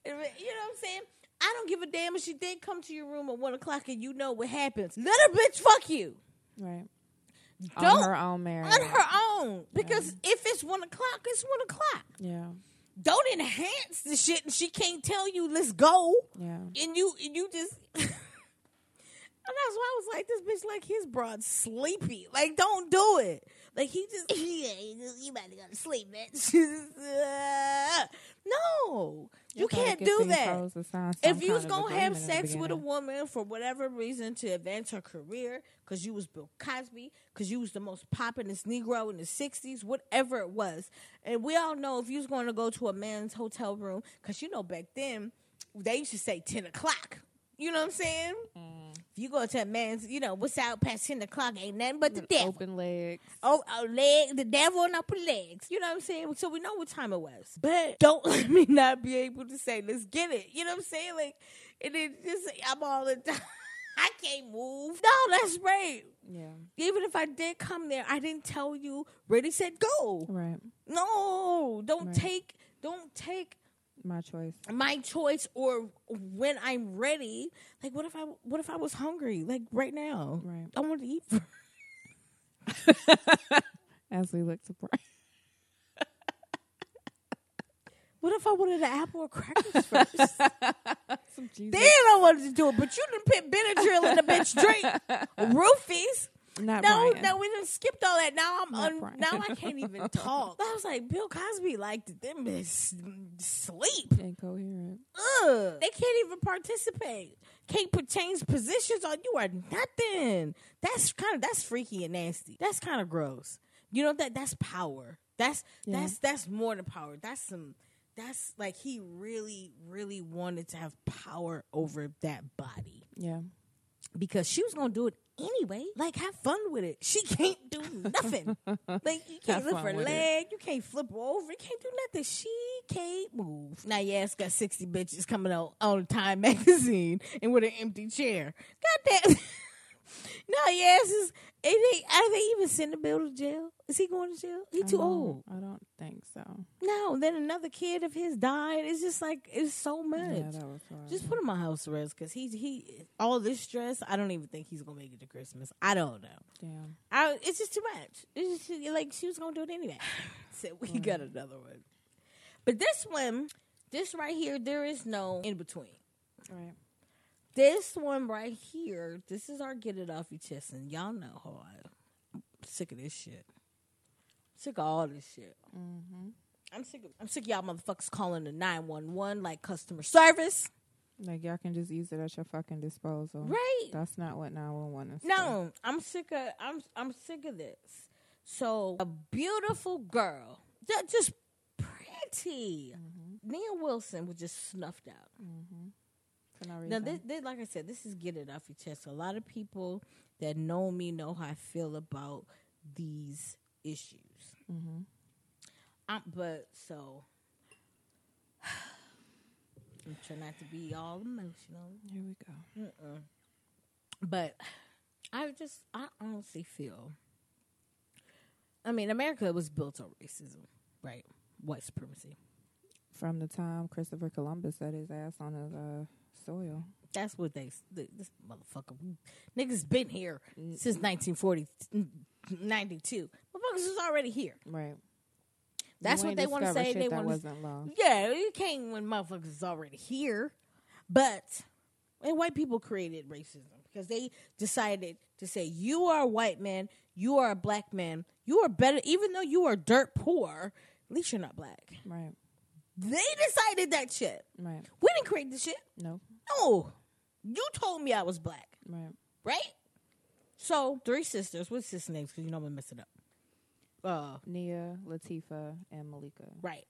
I'm saying? I don't give a damn if she did come to your room at one o'clock and you know what happens. Let her bitch fuck you. Right. Don't On her own merit. on her own. Because if it's one o'clock, it's one o'clock. Yeah. Don't enhance the shit and she can't tell you let's go. Yeah. And you and you just And that's why I was like, this bitch like his broad sleepy. Like, don't do it. Like he just yeah, you about to go to sleep, bitch. no. You Gotta can't do that hoes to sign some if you was gonna have agreement in the sex with a woman for whatever reason to advance her career, because you was Bill Cosby, because you was the most poppinest Negro in the '60s, whatever it was, and we all know if you was going to go to a man's hotel room, because you know back then they used to say ten o'clock. You know what I'm saying? Mm. If you go to a man's, you know what's out past ten o'clock ain't nothing but the mm, devil. Open legs. Oh, oh, leg, the devil and upper legs. You know what I'm saying? So we know what time it was. But don't let me not be able to say, let's get it. You know what I'm saying? Like, and then just, I'm all the time. I can't move. No, that's right. Yeah. Even if I did come there, I didn't tell you, ready, set, go. Right. No, don't Right. take, don't take My choice. my choice or when I'm ready. Like, what if I, what if I was hungry? Like right now, Right. I want to eat. As we look to pray. what if I wanted an apple or crackers first? Some Jesus. Then I wanted to do it, but you didn't put Benadryl in the bitch drink. Roofies. Not No, Brian. no, we done skipped all that. Now I'm un- now I can't even talk. I was like, Bill Cosby liked them sleep. Incoherent. Ugh. They can't even participate. Can't put change positions on you or nothing. That's kind of that's freaky and nasty. That's kind of gross. You know that that's power. That's Yeah. that's that's more than power. That's some that's like he really really wanted to have power over that body Yeah. because she was gonna do it anyway. Like, have fun with it. She can't do nothing. like, you can't lift her with it. leg. You can't flip her over. You can't do nothing. She can't move. Now, yeah, it's got sixty bitches coming out on Time magazine and with an empty chair. God damn. no, just. Are they, are they even sending Bill to jail? Is he going to jail? He too old. I don't think so. No, then another kid of his died. It's just like it's so much. Yeah, that was hard. Just put him on house arrest because he's he all this stress. I don't even think he's gonna make it to Christmas. I don't know. Damn. I, it's just too much. It's just like she was gonna do it anyway. so we got another one, but this one, this right here, there is no in between. Right. This one right here, this is our get it off your chest, and y'all know how I, I'm sick of this shit. Sick of all this shit. Mm-hmm. I'm sick of I'm sick of y'all motherfuckers calling the nine one one like customer service. Like y'all can just use it at your fucking disposal. Right. That's not what 911 is. for. No, I'm sick of I'm I'm sick of this. So a beautiful girl, ju- just pretty. Nia Wilson was just snuffed out. For no Now, this, this, like I said, this is get it off your chest. A lot of people that know me know how I feel about these issues. Mhm. Um, but so, I'm trying not to be all emotional. Here we go. Mm-mm. But I just, I honestly feel. I mean, America was built on racism, right? White supremacy. from the time Christopher Columbus set his ass on the uh, soil. That's what they. This motherfucker, niggas been here since 1940, 92. Motherfuckers was already here. Right. That's You what they want to say. They want wasn't. Yeah, you can't when motherfuckers is already here. But and white people created racism because they decided to say you are a white man, you are a black man, you are better even though you are dirt poor, at least you're not black. Right. They decided that shit. Right. We didn't create the shit. No. No. You told me I was black, Right. right? So three sisters. What's sister names? Because you know I'm gonna mess it up. Uh, Nia, Latifa, and Malika. Right.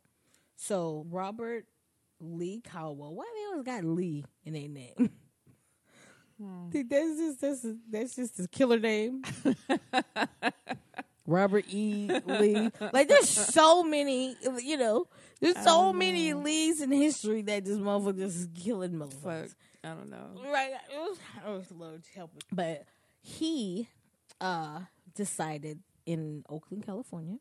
So Robert Lee Caldwell. Why they always got Lee in their name? Think that's just that's that's just a killer name. Robert E. Lee. Like there's so many, you know, there's so many Lees in history that this motherfucker just is killing motherfuckers. I don't know. Right. It was, I was Lord help. But he uh decided in Oakland, California,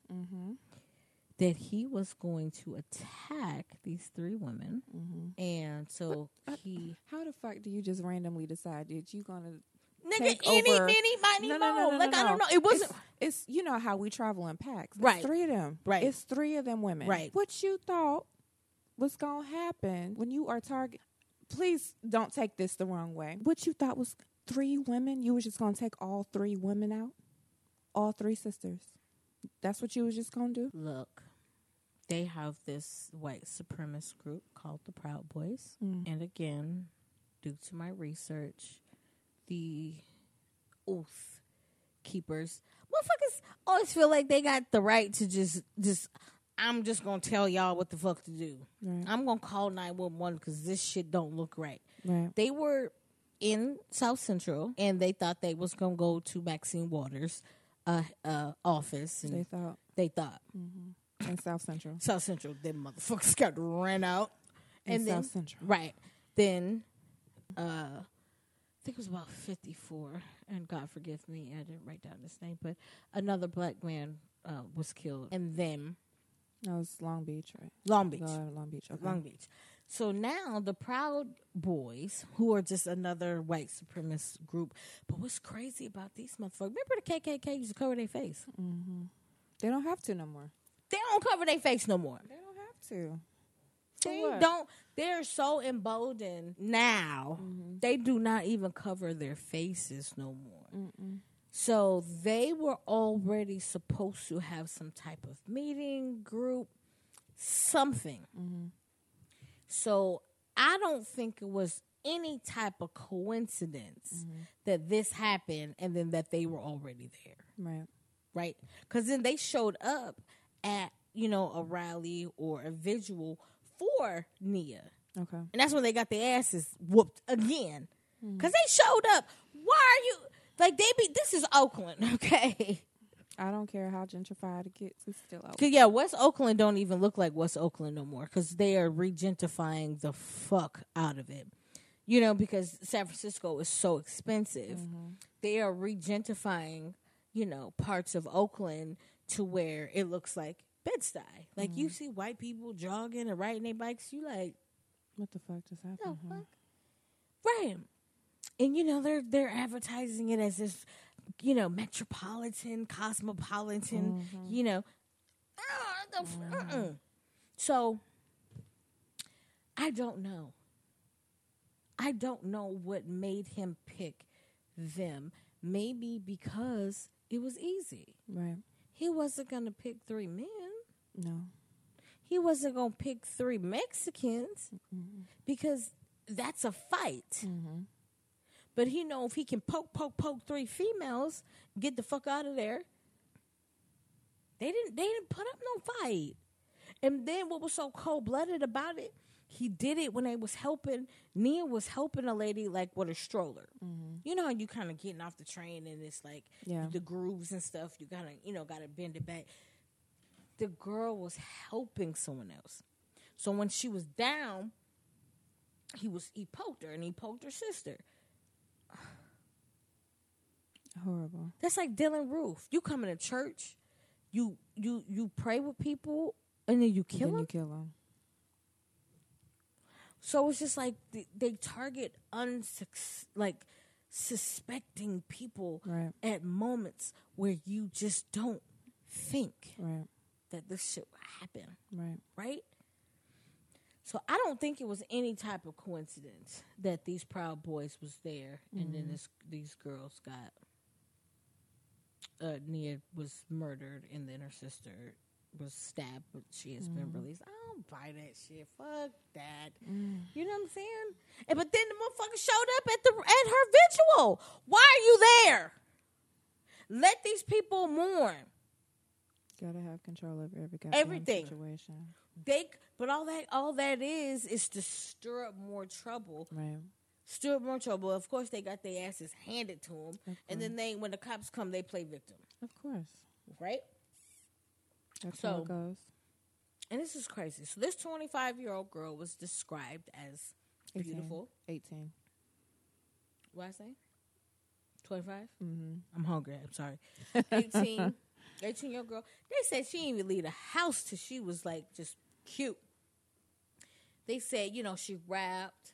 that he was going to attack these three women, and so he How the fuck do you just randomly decide that you're gonna nigga take any over- many mighty No, no, no, no, like no, I don't know. It wasn't It's, it's you know how we travel in packs. It's Right. three of them. Right. It's three of them women. Right. What you thought was gonna happen when you are target? Please don't take this the wrong way. What you thought was three women? You were just gonna take all three women out? All three sisters. That's what you was just gonna do? look. They have this white supremacist group called the Proud Boys, Mm. and again, due to my research, the oath keepers, motherfuckers always feel like they got the right to just just. I'm just gonna tell y'all what the fuck to do. Right. I'm gonna call nine one one because this shit don't look right. Right. They were in South Central and they thought they was gonna go to Maxine Waters' uh, uh, office, and They they, thought thought in South Central. South Central. Them motherfuckers got ran out, In and then South Central. right then, uh, think it was about fifty four. And God forgive me, I didn't write down his name, but another black man uh, was killed, and then That was Long Beach, right? Long Beach. Uh, Long Beach. Okay. Long Beach. So now the Proud Boys, who are just another white supremacist group, but what's crazy about these motherfuckers? Remember the KKK used to cover their face? They don't have to no more. They don't cover their face no more. They don't have to. They don't. They're so emboldened now. They do not even cover their faces no more. So they were already supposed to have some type of meeting, group, something. So I don't think it was any type of coincidence that this happened and then that they were already there Right. right? Because then they showed up at you know a rally or a visual for Nia, Okay. and that's when they got their asses whooped again. Hmm. Because they showed up. Why are you like they be? This is Oakland, okay? I don't care how gentrified it gets. It's still. Cause yeah, West Oakland don't even look like West Oakland no more because they are regentrifying the fuck out of it. You know, because San Francisco is so expensive, mm-hmm. they are regentrifying. You know, parts of Oakland to where it looks like Bed Stuy. Like you mm. see white people jogging and riding their bikes, you like What the fuck just happened? the fuck? Right. And you know, they're they're advertising it as this, you know, metropolitan, cosmopolitan, mm-hmm. you know. Ah, the f- mm-mm. So I don't know. I don't know what made him pick them. Maybe because it was easy. Right. He wasn't gonna pick three men. No. He wasn't gonna pick three Mexicans because that's a fight. Mm-hmm. But he know if he can poke, poke, poke three females, get the fuck out of there. They didn't. They didn't put up no fight. And then what was so cold blooded about it? He did it when they was helping. Nia was helping a lady like with a stroller. Mm-hmm. You know, how you kind of getting off the train and it's like Yeah. the grooves and stuff. You gotta, you know, gotta bend it back. The girl was helping someone else. So when she was down, he was he poked her and he poked her sister. Horrible. That's like Dylann Roof. You come into church, you you you pray with people, and then you kill them. you kill them. So it's just like they, they target unsuc- like suspecting people Right. at moments where you just don't think Right. That this shit would happen, Right. right? So I don't think it was any type of coincidence that these Proud Boys was there, and then mm-hmm. this these girls got. Uh, Nia was murdered, and then her sister was stabbed, but she has been mm-hmm. released. I don't buy that shit. Fuck that. Mm. You know what I'm saying? And, but then the motherfucker showed up at the at her vigil. Why are you there? Let these people mourn. Gotta have control over every Everything. situation. They, but all that all that is is to stir up more trouble. Right. Stir up more trouble. Of course, they got their asses handed to them, and then they, when the cops come, they play victim, Of course. right? That's So- how it goes. And this is crazy. So this 25 year old girl was described as 18. beautiful. 18. What I say? 25? Mm-hmm. I'm hungry. I'm sorry. 18. 18 year old girl. They said she didn't even leave the house till she was like just cute. They said, you know, she rapped,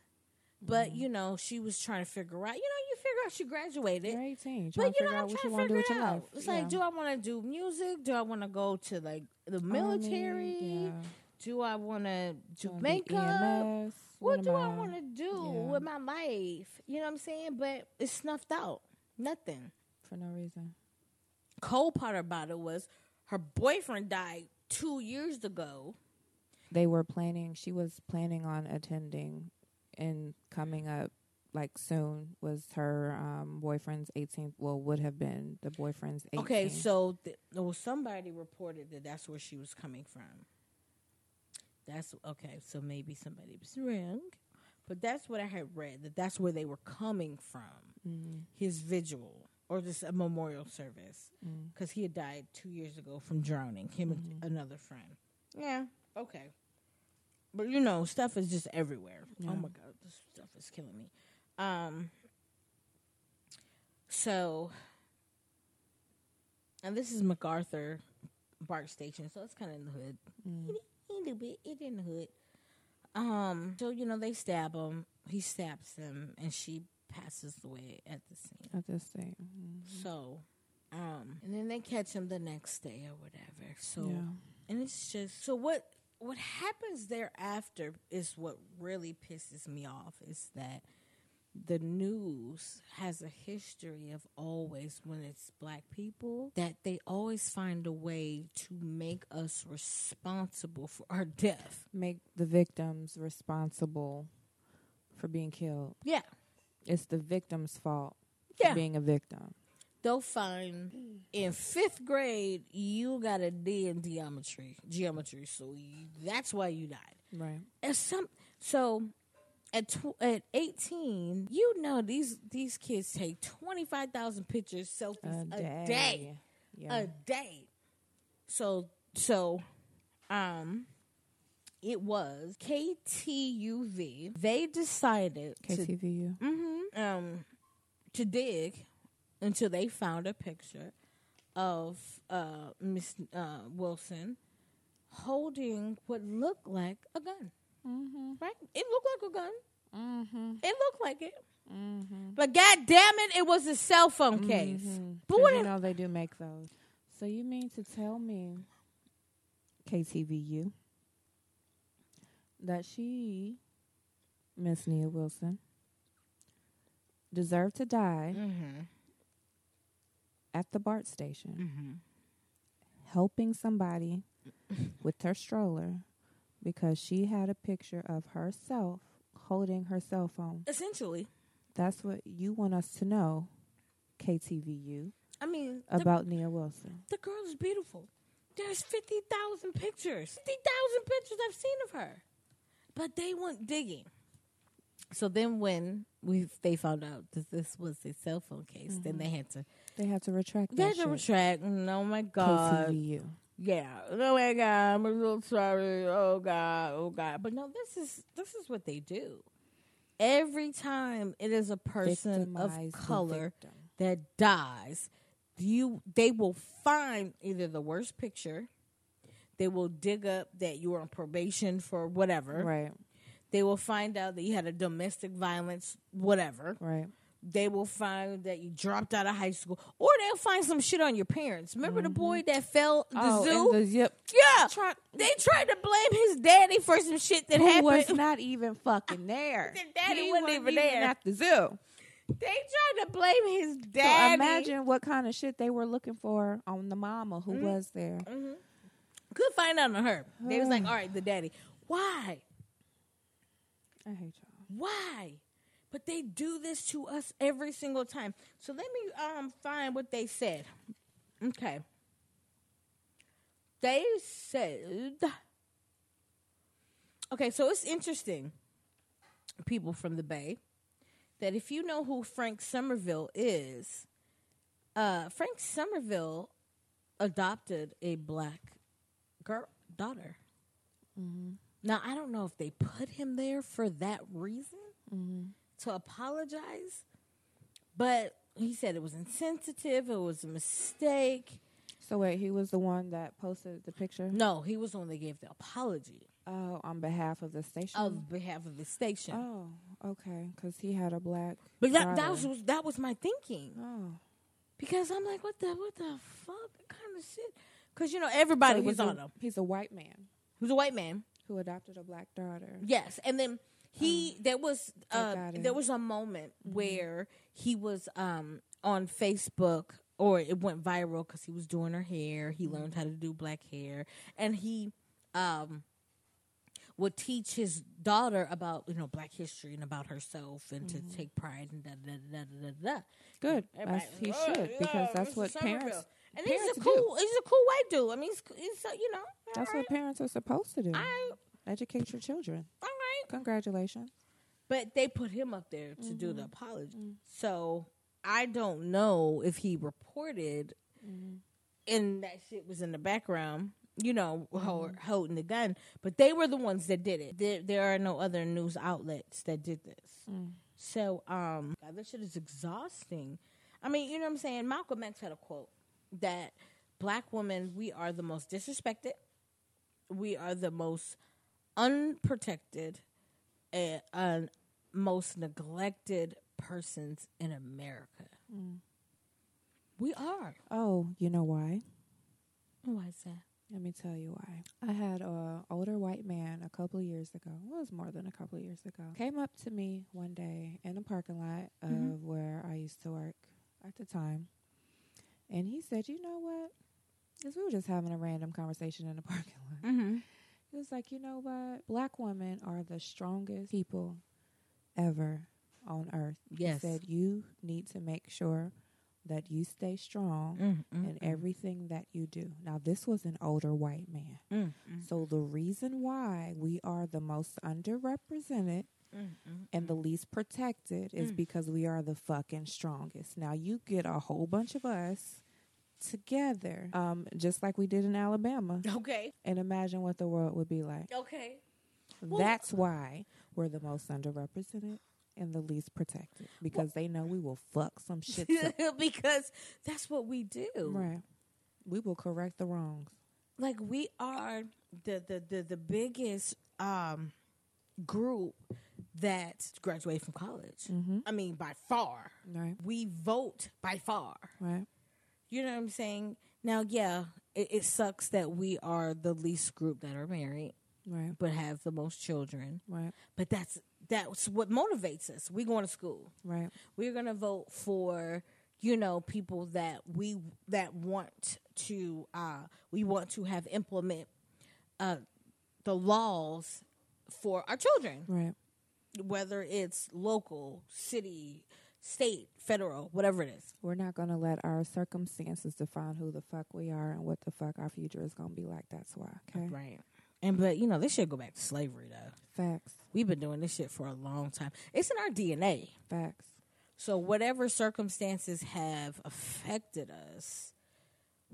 but mm-hmm. you know, she was trying to figure out, you know, you figure out she graduated. You're 18. Trying But you know, I'm trying to figure with it your out. life. It's Yeah. like, do I want to do music? Do I want to go to like the military? Yeah. Do I want to do makeup? What do I want to do Yeah. with my life? You know what I'm saying? But it's snuffed out. Nothing. For no reason. Cold part about it was her boyfriend died two years ago. They were planning, she was planning on attending and coming up like soon was her um, boyfriend's 18th, well, would have been the boyfriend's 18th. Okay, so th- well, somebody reported that that's where she was coming from. That's okay. So maybe somebody was wrong, but that's what I had read. That that's where they were coming from. Mm, His vigil or just a memorial service mm. because he had died two years ago from drowning. Him and another friend. Yeah. Okay. But you know, stuff is just everywhere. Yeah. Oh my god, this stuff is killing me. Um. So, and this is MacArthur BART station, so it's kind of in the hood. Mm. It, a little bit. It in the hood. Um. So you know they stab him. He stabs them, and she passes away at the scene. At the thing. Mm. So, um, and then they catch him the next day or whatever. So, Yeah. and it's just so what what happens thereafter is what really pisses me off is that the news has a history of always when it's black people that they always find a way to make us responsible for our death. Make the victims responsible for being killed. Yeah. It's the victim's fault Yeah. being a victim. They'll find in fifth grade you got a D in geometry, geometry, so you, that's why you died. Right. And some so at tw- at eighteen, you know these these kids take twenty five thousand pictures, selfies A a day. day, Yeah. a day. So so, um, it was KTUV. They decided to KTVU. hmm um, to dig until they found a picture of uh, Miss uh, Wilson holding what looked like a gun. Mm-hmm. Right? It looked like a gun. Mm-hmm. It looked like it. Mm-hmm. But god damn it, it was a cell phone case. But But what you know they do make those. So you mean to tell me, KTVU, that she, Miss Nia Wilson, deserved to die Mm-hmm. at the BART station, Mm-hmm. helping somebody with her stroller because she had a picture of herself holding her cell phone. Essentially. That's what you want us to know, KTVU, I mean, the, about Nia Wilson. the girl is beautiful. There's 50,000 pictures. 50,000 pictures I've seen of her. But they went digging. So then when we they found out that this was a cell phone case, then mm-hmm. they had to They had to retract they had to retract. Oh my god. Yeah. Oh my god, I'm a little sorry. Oh god, oh god. But no, this is this is what they do. Every time it is a person of Victimize the color that dies, you they will find either the worst picture, they will dig up that you were on probation for whatever. Right. They will find out that you had a domestic violence, whatever. Right. They will find that you dropped out of high school, or they'll find some shit on your parents. Remember the boy that fell the oh, zoo? the zip. yeah, Try- they tried to blame his daddy for some shit that Who happened. was not even fucking there. The daddy He wasn't even there. at the zoo. they tried to blame his So daddy. imagine what kind of shit they were looking for on the mama who Mm-hmm. was there. Could find out on her. They was like, all right, the daddy. Why? I hate y'all. Why? But they do this to us every single time. So let me um find what they said. Okay. They said Okay, so it's interesting, people from the Bay, that if you know who Frank Somerville is, uh Frank Somerville adopted a black girl daughter. Now I don't know if they put him there for that reason to apologize, but he said it was insensitive. It was a mistake. So wait, he was the one that posted the picture. No, he was the one that gave the apology Oh, on behalf of the station. of behalf of the station. Oh, okay, because he had a black. but that that was that was my thinking Oh, because I'm like, what the what the fuck kind of shit? Because you know everybody So was he's on a, him. He's a white man Who's a white man. who adopted a black daughter. Yes, and then he there was uh, there was a moment where he was um on Facebook or it went viral because he was doing her hair. He learned how to do black hair, and he um would teach his daughter about you know black history and about herself and to take pride and da da da da da da. Good, he "Oh, should, yeah, because that's Mr. what parents. Somerville." And he's a do. cool, he's a cool white dude. I mean, he's, he's uh, you know, That's right, what parents are supposed to do. right, Educate your children. all right. Congratulations. But they put him up there to do Mm-hmm. the apology. So I don't know if he reported Mm-hmm. and that shit was in the background, you know, Mm-hmm. holding the gun. But they were the ones that did it. There, there are no other news outlets that did this. Mm. So um, God, this shit is exhausting. I mean, you know what I'm saying? Malcolm X had a quote that black women, we are the most disrespected, we are the most unprotected, and uh, most neglected persons in America. We are. Oh, you know why? Why is that? Let me tell you why. I had a older white man a couple of years ago. Well, it was more than a couple of years ago. Came up to me one day in a parking lot of Mhm. where I used to work at the time, and he said, "You know what?" Because we were just having a random conversation in the parking lot. Mm-hmm. He was like, "You know what? Black women are the strongest people ever on earth." Yes. He said, "You need to make sure that you stay strong." Mm-hmm. in everything that you do. Now, this was an older white man. Mm-hmm. So, the reason why we are the most underrepresented Mm-hmm. and the least protected is Mm. because we are the fucking strongest. Now, you get a whole bunch of us together, um, just like we did in Alabama, Okay. and imagine what the world would be like. Okay. Well- That's why we're the most underrepresented and the least protected because they know we will fuck some shit up. because that's what we do. right. We will correct the wrongs. Like we are the the the, the biggest um group that graduated from college. Mm-hmm. I mean, by far. Right. We vote by far. Right. You know what I'm saying? Now, yeah, it, it sucks that we are the least group that are married, Right. but have the most children. Right. But that's that's what motivates us. We going to school. Right. We're gonna vote for you know people that we that want to uh, we want to have implement uh, the laws for our children, Right. whether it's local, city, state, federal, whatever it is. We're not going to let our circumstances define who the fuck we are and what the fuck our future is going to be like. That's why. Okay. Right. And but you know this should go back to slavery though. Facts. We've been doing this shit for a long time. It's in our DNA. Facts. So whatever circumstances have affected us,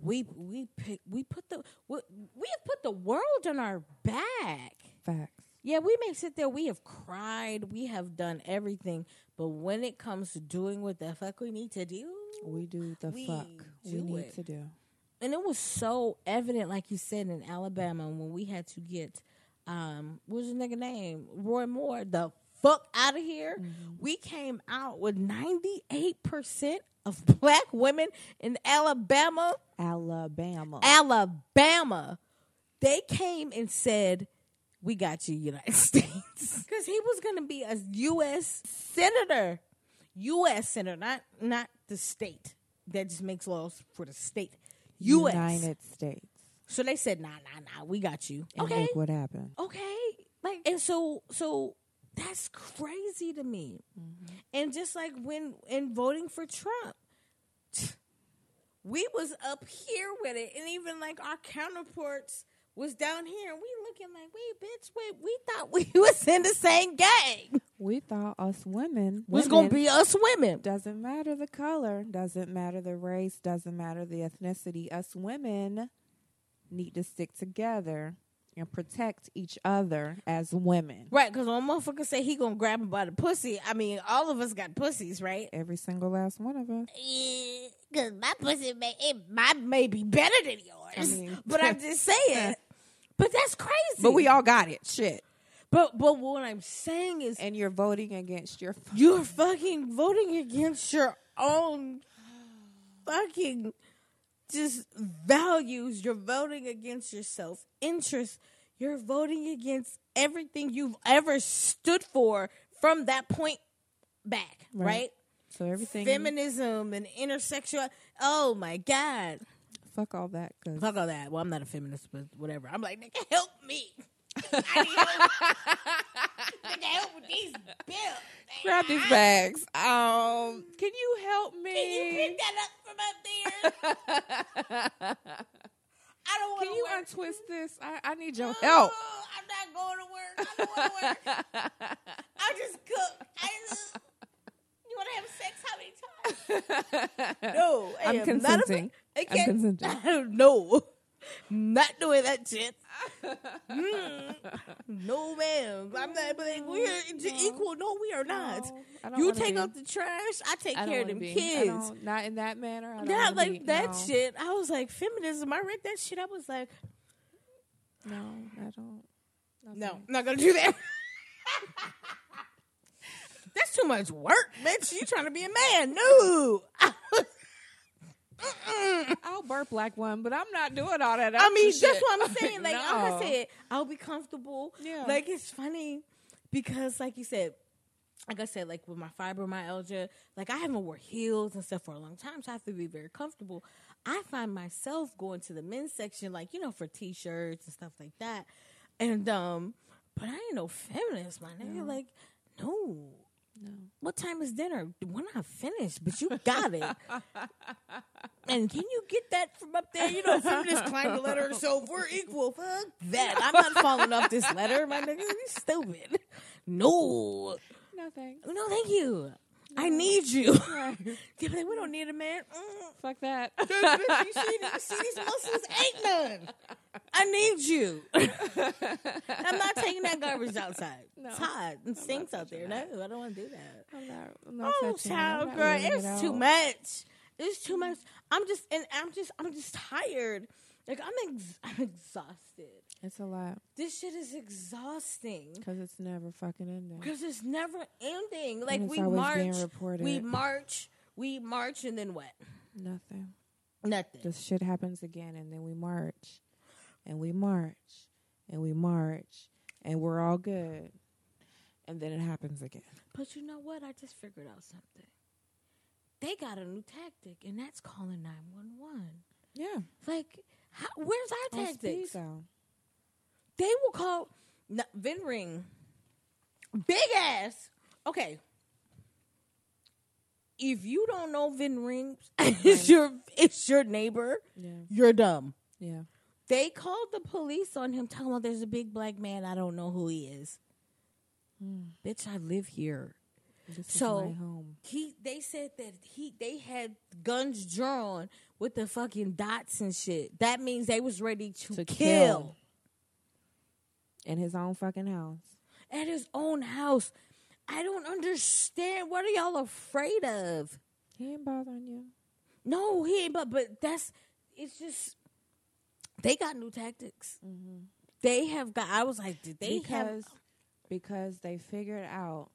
we we pick, we put the we, we have put the world on our back. Facts. Yeah, we may sit there. We have cried. We have done everything. But when it comes to doing what the fuck we need to do, We do the We fuck we need it. to do. and it was so evident, like you said in Alabama, when we had to get um, what's his nigga name? Roy Moore, the fuck out of here. We came out with 98% of black women in Alabama. Alabama. Alabama. They came and said, We got you, United States. Because he was going to be a U.S. senator. U.S. senator, not, not the state that just makes laws for the state. U.S. United States. So they said, Nah, nah, nah, we got you. And okay. look what happened. okay. Like, and so, so that's crazy to me. Mm-hmm. And just like when in voting for Trump, we was up here with it, and even like our counterparts was down here, and we looking like, wait, bitch, wait, we thought we was in the same gang. We thought us women Was gonna be us women. doesn't matter the color, doesn't matter the race, doesn't matter the ethnicity. Us women need to stick together and protect each other as women. Right, because when a motherfucker say he gonna grab him by the pussy, I mean, all of us got pussies, right? Every single last one of us. Because my pussy may it might may be better than yours, I mean- but I'm just saying. But that's crazy. But we all got it. Shit. But but what I'm saying is, And you're voting against your you're fucking voting against your own fucking just values. You're voting against your self interest. You're voting against everything you've ever stood for from that point back, Right. right? so everything Feminism and intersexual. Oh my god. Fuck all that cuz Fuck all that. Well, I'm not a feminist, but whatever. I'm like, nigga, help me. I need help. nigga, help with these bills. grab these bags. Um can you help me? Can you pick that up from up there? I don't want to Can you work. untwist this? I, I need your help. I'm not going to work. I don't want to work. I just cook. I just, want to have sex how many times? No, I I'm am consenting. Not a, I I'm can't, consenting. no, not doing that shit. Mm. No, ma'am. I'm not. Like, we're equal. No, we are not. No, don't you take be. out the trash. I take I care of them be. Kids. don't- in that manner. I don't Not like be- that no. shit. I was like feminism. I read that shit. I was like, No, I don't. no, I'm not gonna do that. That's too much work, bitch. You trying to be a man? No. I'll burp like one, but I'm not doing all that. I mean, extra that's what I'm saying. Like, like I said, I'll be comfortable. Yeah. Like, it's funny because, like you said, like I said, like with my fibromyalgia, like I haven't wore heels and stuff for a long time, so I have to be very comfortable. I find myself going to the men's section, like you know, for t-shirts and stuff like that. And um, but I ain't no feminist, my nigga. Like, no. No. What time is dinner? We're not finished, but you got it. and can you get that from up there? You know, feminists climb the ladder, so we're equal. Fuck that. I'm not falling off this ladder, my nigga. You stupid. No. No thanks. No, thank you. I need you. They're like, we don't need a man. Mm. Fuck that. Bitch, you see, you see these muscles? Ain't none. I need you. I'm not taking that garbage outside. No. It's hot and stinks out there. No, I don't want to do that. I'm not. I'm not Oh, child, girl, wearing it it's too much. It's too much. I'm just, and I'm just, I'm just tired. Like I'm, ex- I'm exhausted. It's a lot This shit is exhausting because it's never fucking ending. because it's never ending. Like we march, we march, we march, and then what? Nothing. Nothing. This shit happens again, and then we march, and we march, and we march, and we're all good, and then it happens again. But you know what? I just figured out something. They got a new tactic, and that's calling nine one one. Yeah. Like, how, where's our tactics? They will call no, Vin Ring. Big ass. Okay. If you don't know Vin Ring, it's your it's your neighbor. Yeah. You're dumb. Yeah. They called the police on him, telling him there's a big black man. I don't know who he is. Hmm. Bitch, I live here. This So- is my home. He they said that he they had guns drawn with the fucking dots and shit. That means they was ready to, To kill. kill. In his own fucking house. at his own house. I don't understand. What are y'all afraid of? He ain't bothering you. No, he ain't. But but that's it's just they got new tactics. Mm-hmm. they have got. I was like, did they because have? because they figured out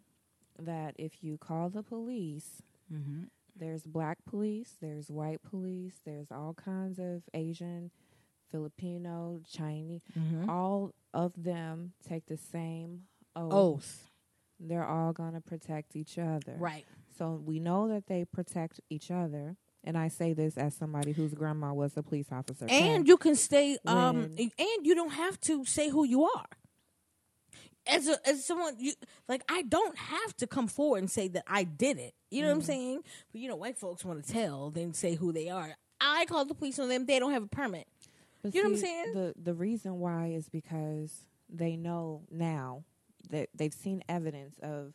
that if you call the police, Mm-hmm. there's black police, there's white police, there's all kinds of Asian, Filipino, Chinese. Mm-hmm. All of them take the same oath. Oath, They're all gonna protect each other. right? So we know that they protect each other. And I say this as somebody whose grandma was a police officer. And you can stay. Um, When- and you don't have to say who you are. As a, as someone you like, I don't have to come forward and say that I did it. You know what I'm saying? But you know, white folks want to tell, then say who they are. I call the police on them. They don't have a permit. But You know what I'm saying? The the reason why is because they know now that they've seen evidence of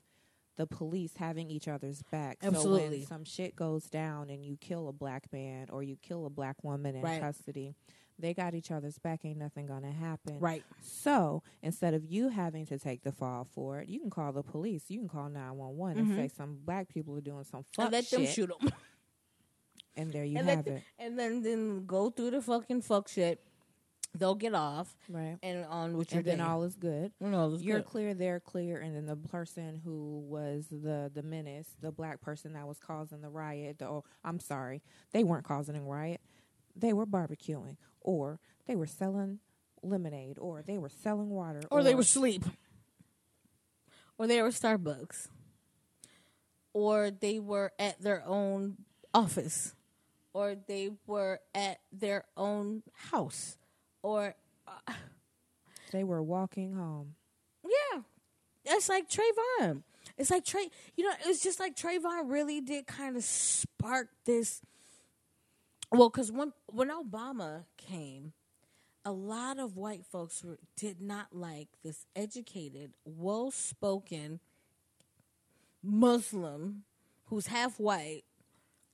the police having each other's back. So Absolutely. when some shit goes down and you kill a black man or you kill a black woman in Right. custody, they got each other's back. Ain't nothing gonna happen. Right. So instead of you having to take the fall for it, you can call the police. You can call nine one one and mm-hmm. say some black people are doing some fuck and let them shit, shoot them. and there you and, have let it. and then then go through the fucking fuck shit. They'll get off Right. and on your And then day. all is good. no, it's You're good. clear, they're clear, and then the person who was the the menace, the black person that was causing the riot. The, oh, I'm sorry, they weren't causing a riot. They were barbecuing, or they were selling lemonade, or they were selling water, or they were asleep, or they were Starbucks, or they were at their own office, or they were at their own house, or uh, they were walking home. yeah, it's like Trayvon. It's like Trey. You know, it's just like Trayvon really did kind of spark this. Well, because when when Obama came, a lot of white folks were, did not like this educated, well spoken Muslim who's half white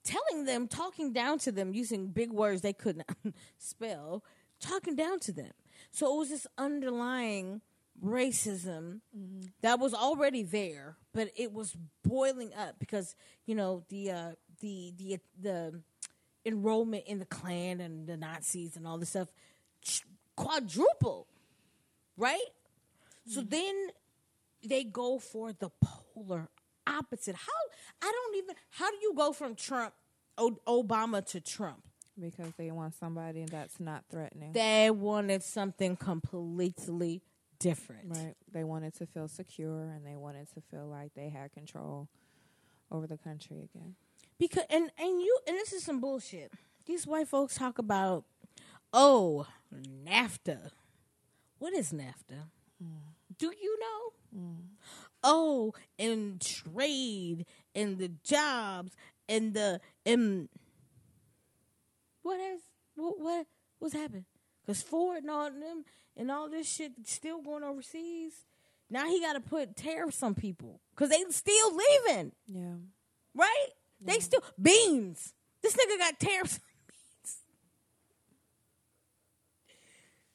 telling them, talking down to them using big words they could not spell, talking down to them. So it was this underlying racism that was already there, but it was boiling up because you know the uh, the the the enrollment in the Klan and the Nazis and all this stuff quadrupled, right? So then they go for the polar opposite. How I don't even. How do you go from Trump, o- Obama to Trump? Because they want somebody that's not threatening. They wanted something completely different. right. They wanted to feel secure and they wanted to feel like they had control over the country again. Because and and you and this is some bullshit. These white folks talk about oh NAFTA. What is NAFTA? Mm. Do you know? Mm. Oh, and trade and the jobs and the and what has what what what's happened? Because Ford and all them and all this shit still going overseas. Now he got to put tariffs on people because they still leaving Yeah. right? They still beans. This nigga got tariffs on beans.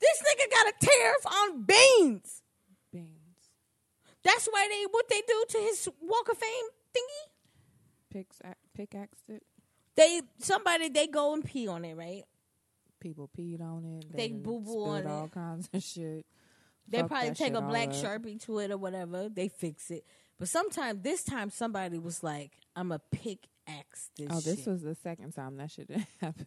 This nigga got a tariff on. Beans. That's why they what they do to his Walk of Fame thingy. Picks, pickaxed it. They somebody they go and pee on it, right? People peed on it. They done boo-boo spilled on all it. kinds of shit. They Fuck probably take a black sharpie to it or whatever. They fix it. But sometimes this time somebody was like, "I'm a pickaxe this." Oh, this shit." was the second time that shit didn't happen.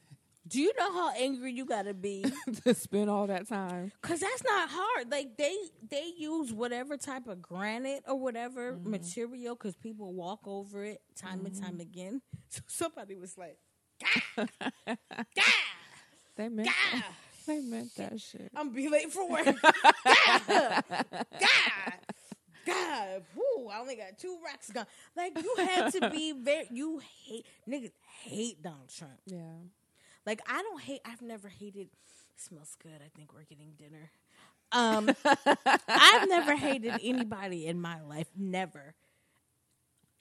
Do you know how angry you gotta be? to spend all that time. Cause that's not hard. Like they they use whatever type of granite or whatever Mm-hmm. material because people walk over it time and time again. So somebody was like, "Gah, gah, They meant gah." they meant that shit. I'm be late for work. God, God, God. Whew, I only got two racks gone. Like you had to be very. You hate niggas hate Donald Trump. Yeah. Like I don't hate. I've never hated. Smells good. I think we're getting dinner. Um, I've never hated anybody in my life. Never.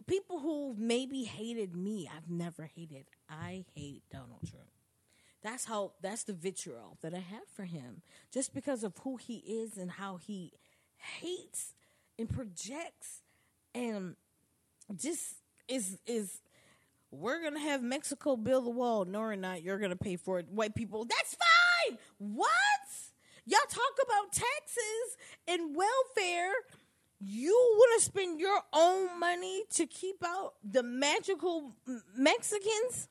People who maybe hated me, I've never hated. I hate Donald Trump. That's how. That's the vitriol that I have for him, just because of who he is and how he hates and projects, and just is is we're gonna have Mexico build the wall. No, we're not. You're gonna pay for it. White people. That's fine. What? Y'all talk about taxes and welfare. You want to spend your own money to keep out the magical Mexicans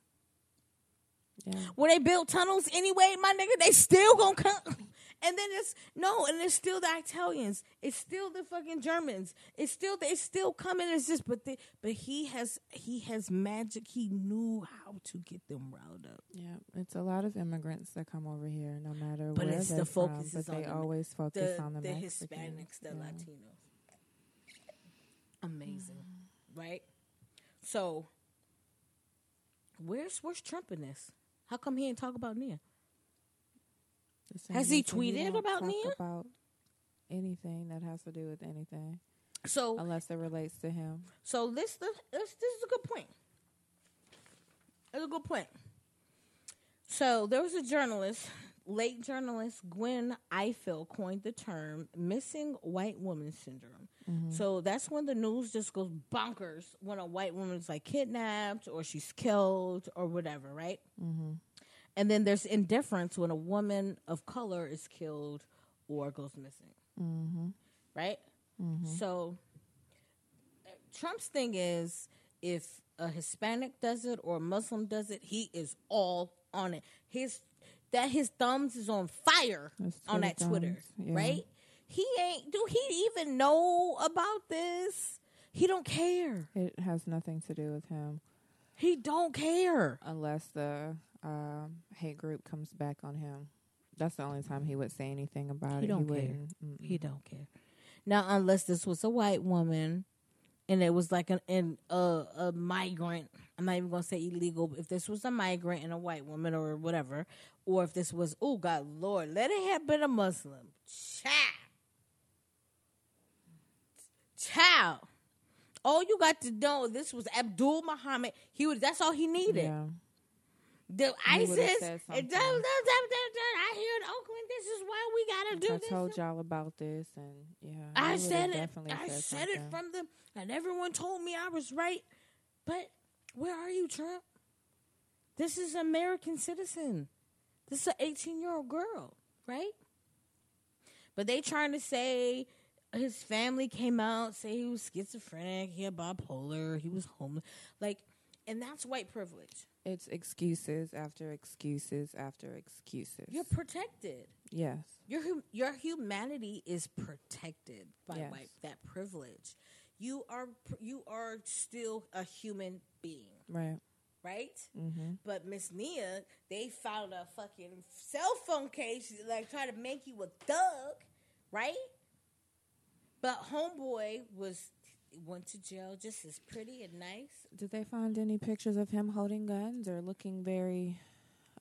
Yeah. when they build tunnels anyway, my nigga, they still gonna come. And then it's no, and it's still the Italians. It's still the fucking Germans. It's still it's still coming. It's just but the, but he has he has magic. He knew how to get them riled up. Yeah, it's a lot of immigrants that come over here, no matter what. But where it's the focus from. But on they the- always focus The on the, the Hispanics, the Yeah. Latinos. Amazing, right? So where's where's Trump in this? How come he ain't talk about Nia? Has he tweeted about Nia? About anything that has to do with anything, So unless it relates to him. So this this this, this is a good point. It's a good point. So there was a journalist, late journalist Gwen Ifill coined the term "missing white woman syndrome." Mm-hmm. So that's when the news just goes bonkers when a white woman is like kidnapped or she's killed or whatever, right? Mm-hmm. And then there's indifference when a woman of color is killed or goes missing, mm-hmm. right? Mm-hmm. So Trump's thing is if a Hispanic does it or a Muslim does it, he is all on it. His that his thumbs is on fire on that Twitter Twitter, yeah. right? He ain't. Do he even know about this? He don't care. It has nothing to do with him, He don't care. unless the um, hate group comes back on him. That's the only time he would say anything about it. He it. don't care. wouldn't. Mm-mm. He don't care. Now, unless this was a white woman, and it was like an, an uh, a migrant. I'm not even gonna say illegal. If this was a migrant and a white woman or whatever, or if this was oh God Lord, let it have been a Muslim child, child. All you got to know, this was Abdul Muhammad. He was. That's all he needed. Yeah. The ISIS. said and something. da- da- da- da- da- I hear in Oakland. This is why we gotta do I this. told y'all about this, and yeah, I said it. I said said it from the, and everyone told me I was right. But where are you, Trump? This is American citizen. This is an 18 year old girl, right? But they trying to say his family came out, say he was schizophrenic, he had bipolar, he was homeless, like, and that's white privilege. It's excuses after excuses after excuses. You're protected. yes. Your hum- your humanity is protected by Yes. white that privilege. You are pr- you are still a human being, Right. right? Mm-hmm. But Miss Nia, they found a fucking cell phone case, like try to make you a thug, right? But homeboy was went to jail just as pretty and nice. Did they find any pictures of him holding guns or looking very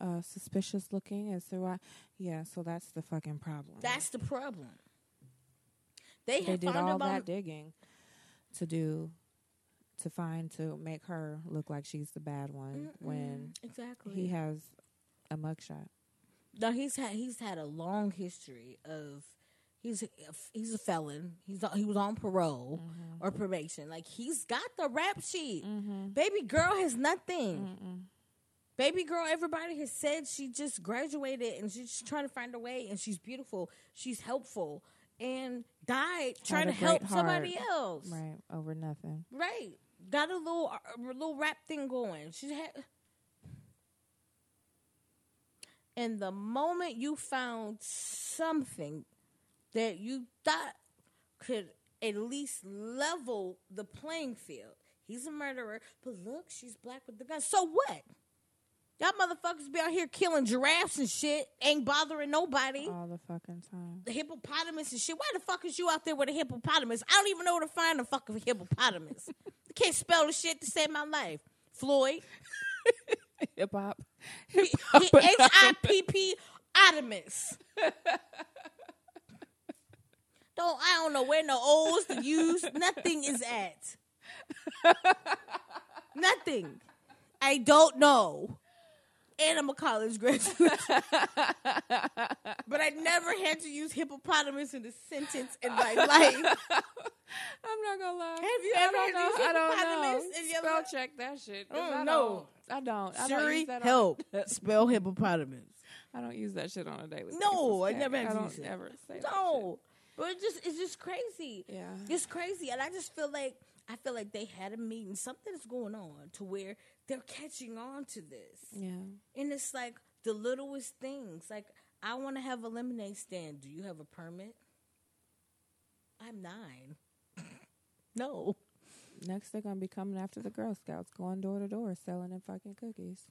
uh, suspicious looking as to why? Yeah, so that's the fucking problem. That's the problem. They, they did all that digging to do to find to make her look like she's the bad one when exactly he has a mugshot. No, he's had he's had a long history of he's a, he's a felon. He's he was on parole mm-hmm. or probation. Like he's got the rap sheet. Mm-hmm. Baby girl has nothing. Baby girl, everybody has said she just graduated and she's trying to find a way and she's beautiful. She's helpful and died trying to help great somebody else. Right, over nothing. Right. Got a little uh, a little rap thing going. She had And the moment you found something that you thought could at least level the playing field. He's a murderer, but look, she's black with the gun. So what? Y'all motherfuckers be out here killing giraffes and shit, ain't bothering nobody All the fucking time. the hippopotamus and shit. Why the fuck is you out there with a hippopotamus? I don't even know where to find a fucking hippopotamus. I can't spell the shit to save my life. Floyd. Hip hop. H I P P Otamus. Don't I don't know where no O's to use. Nothing is at. Nothing. I don't know. And I'm a college graduate. but I never had to use hippopotamus in a sentence in my life. I'm not gonna lie. Have you I ever don't had to use. I don't hippopotamus know. in your Spell check that shit. Oh, I no. don't. I don't. I don't that help. Spell hippopotamus. I don't use that shit on a daily. No. I never have to don't use it. ever say that No, but it just it's just crazy. Yeah. It's crazy, and I just feel like I feel like they had a meeting. Something's going on to where they're catching on to this, Yeah. and it's like the littlest things. Like I want to have a lemonade stand. Do you have a permit? I'm nine. no. Next, they're gonna be coming after the Girl Scouts, going door to door, selling them fucking cookies.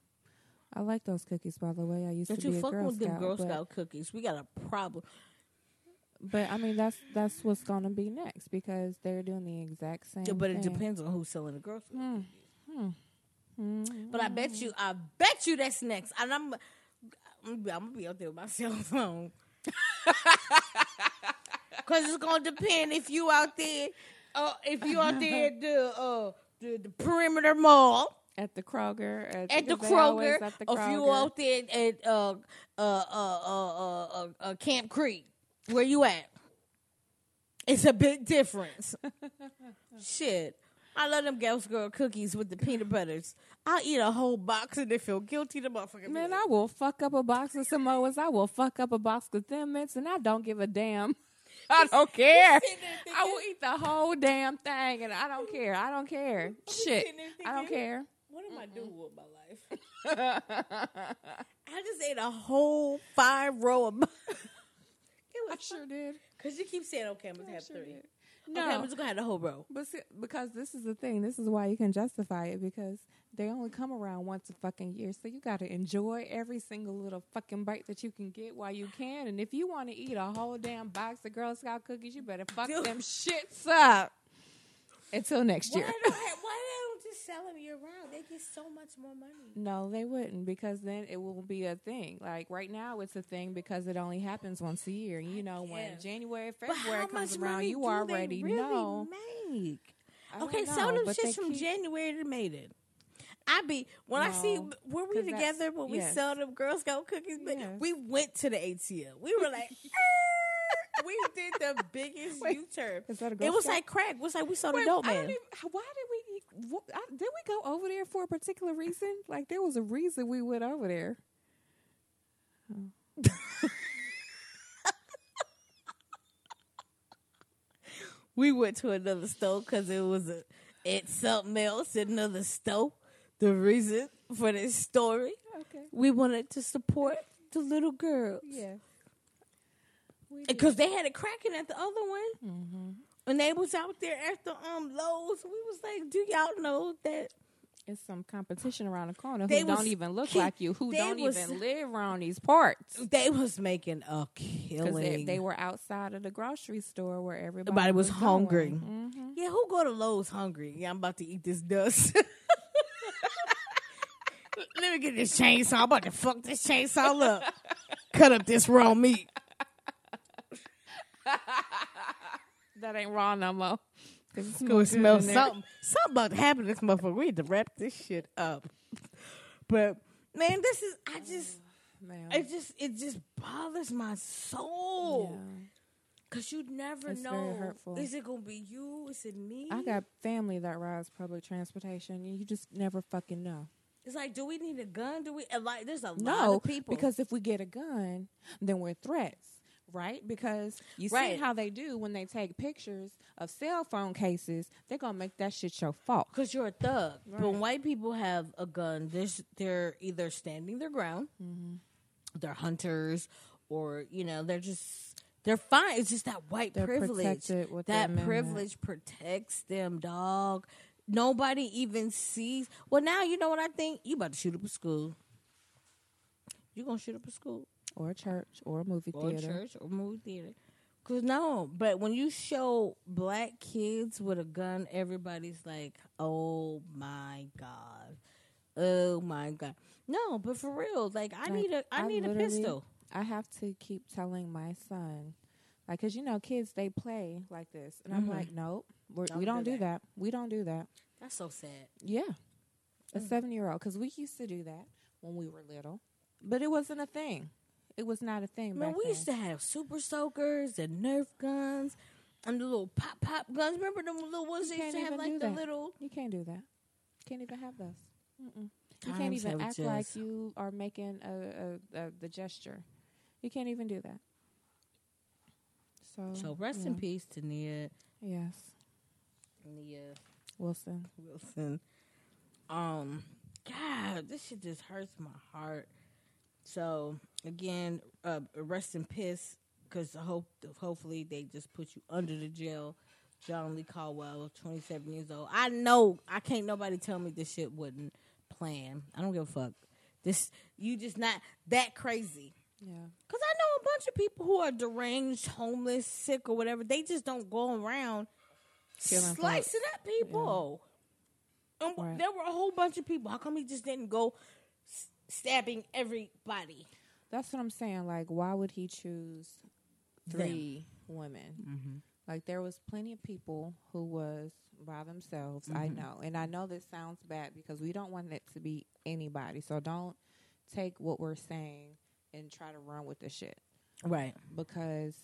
I like those cookies, by the way. I used Don't to be you a fuck with the Girl Scout cookies? We got a problem. But I mean that's that's what's gonna be next because they're doing the exact same. Yeah, but it thing. depends on who's selling the Girl Scout. Hmm. Hmm. But I bet you, I bet you that's next. And I'm, I'm, gonna be out there with my cell phone. Cause it's gonna depend if you out there, uh, if you out there at the uh the, the perimeter mall At the Kroger, at, at the because they always Kroger, at the if you out there at uh uh uh uh uh, uh, uh Camp Creek, where you at? It's a big difference. Shit. I love them Ghost Girl cookies with the peanut butters. I'll eat a whole box and they feel guilty. The motherfucker. Man, I will fuck up a box of Samoas. I will fuck up a box of Thin Mints, and I don't give a damn. I don't care. I will eat the whole damn thing, and I don't care. I don't care. Shit, I don't care. What am I doing with my life? I just ate a whole five row of. I sure did. because you keep saying, "Okay, I'm gonna have sure three. did. Okay, I'm just gonna have the whole row." but see, because this is the thing. This is why you can justify it because they only come around once a fucking year. So you got to enjoy every single little fucking bite that you can get while you can. And if you want to eat a whole damn box of Girl Scout cookies, you better fuck Dude. them shits up until next Why year. Just sell them year round? They get so much more money. No, they wouldn't because then it will be a thing. Like right now, it's a thing because it only happens once a year. You know, when January, February comes around, you already really know. Make? Okay, know, sell them shits from keep- January to May then. I be when I see No, were we together when we yes. sell them Girl Scout cookies? But Yes. we went to the ATL. We were like, we did the biggest U turn. Is that a Girl It was like crack. It was like we saw the dope man. even- why did we? What, I, did we go over there for a particular reason? Like there was a reason we went over there. We went to another store because it was a it's something else. Another store. The reason for this story, Okay. we wanted to support the little girls. Did. because they had a cracking at the other one, Mm-hmm. And they was out there after the um Lowe's. We was like, "Do y'all know that It's some competition around the corner They who was don't even look like you, who don't was- even live around these parts. they was making a killing?" they, they were outside of the grocery store where everybody, Everybody was hungry. hmm yeah, who go to Lowe's hungry? Yeah, I'm about to eat this dust. Let me get this chainsaw. I'm about to fuck this chainsaw up. Cut up this raw meat. That ain't raw no more. Cause it Go smells smell good in there. something. Something about to happen to this motherfucker. We need to wrap this shit up. But man, this is I just oh, Man. it just it just bothers my soul. Yeah. Cause you never It's know. hurtful. Is it gonna be you? Is it me? I got family that rides public transportation, and you just never fucking know. It's like, do we need a gun? Do we like? There's a lot No, of people because if we get a gun, then we're threats, right? Because you Right. see how they do when they take pictures of cell phone cases, they're gonna make that shit your fault. because you're a thug. Right. When white people have a gun, they're, they're either standing their ground, Mm-hmm. they're hunters, or you know they're just they're fine. It's just that white They're privilege. that privilege protects them, dog. Nobody even sees. Well, now you know what I think. You about to shoot up a school. You gonna shoot up a school Or a church, or a movie or theater. church or movie theater? Cause no, but when you show black kids with a gun, everybody's like, "Oh my god, oh my god." No, but for real, like I Like, need a, I, I need a pistol. I have to keep telling my son, like, cause you know, kids they play like this, and I'm Mhm. like, nope, we're, Don't we don't do that. that. We don't do that. That's so sad. Yeah, a Mm. seven year old, because we used to do that when we were little, but it wasn't a thing. It was not a thing. Man, back we then. used to have super soakers and Nerf guns and the little pop pop guns. Remember them little ones You that used to have like the that. little. You can't do that. Can't even have those. Mm-mm. You can't even have act like you are making a, a, a the gesture. You can't even do that. So, So rest in peace to Nia, Yes, Nia Wilson. Wilson. Um, God, this shit just hurts my heart. So again, uh, rest in piss, because hope hopefully they just put you under the jail. John Lee Cowell, twenty seven years old. I know I can't nobody tell me this shit wouldn't plan. I don't give a fuck. This you just not that crazy. Yeah, Cause I know a bunch of people who are deranged, homeless, sick, or whatever. They just don't go around Killing slicing up people. And Right. there were a whole bunch of people. How come he just didn't go s- stabbing everybody? That's what I'm saying. Like, why would he choose three women? Like, there was plenty of people who was by themselves. I know, and I know this sounds bad because we don't want it to be anybody. So don't take what we're saying and try to run with the shit Right. because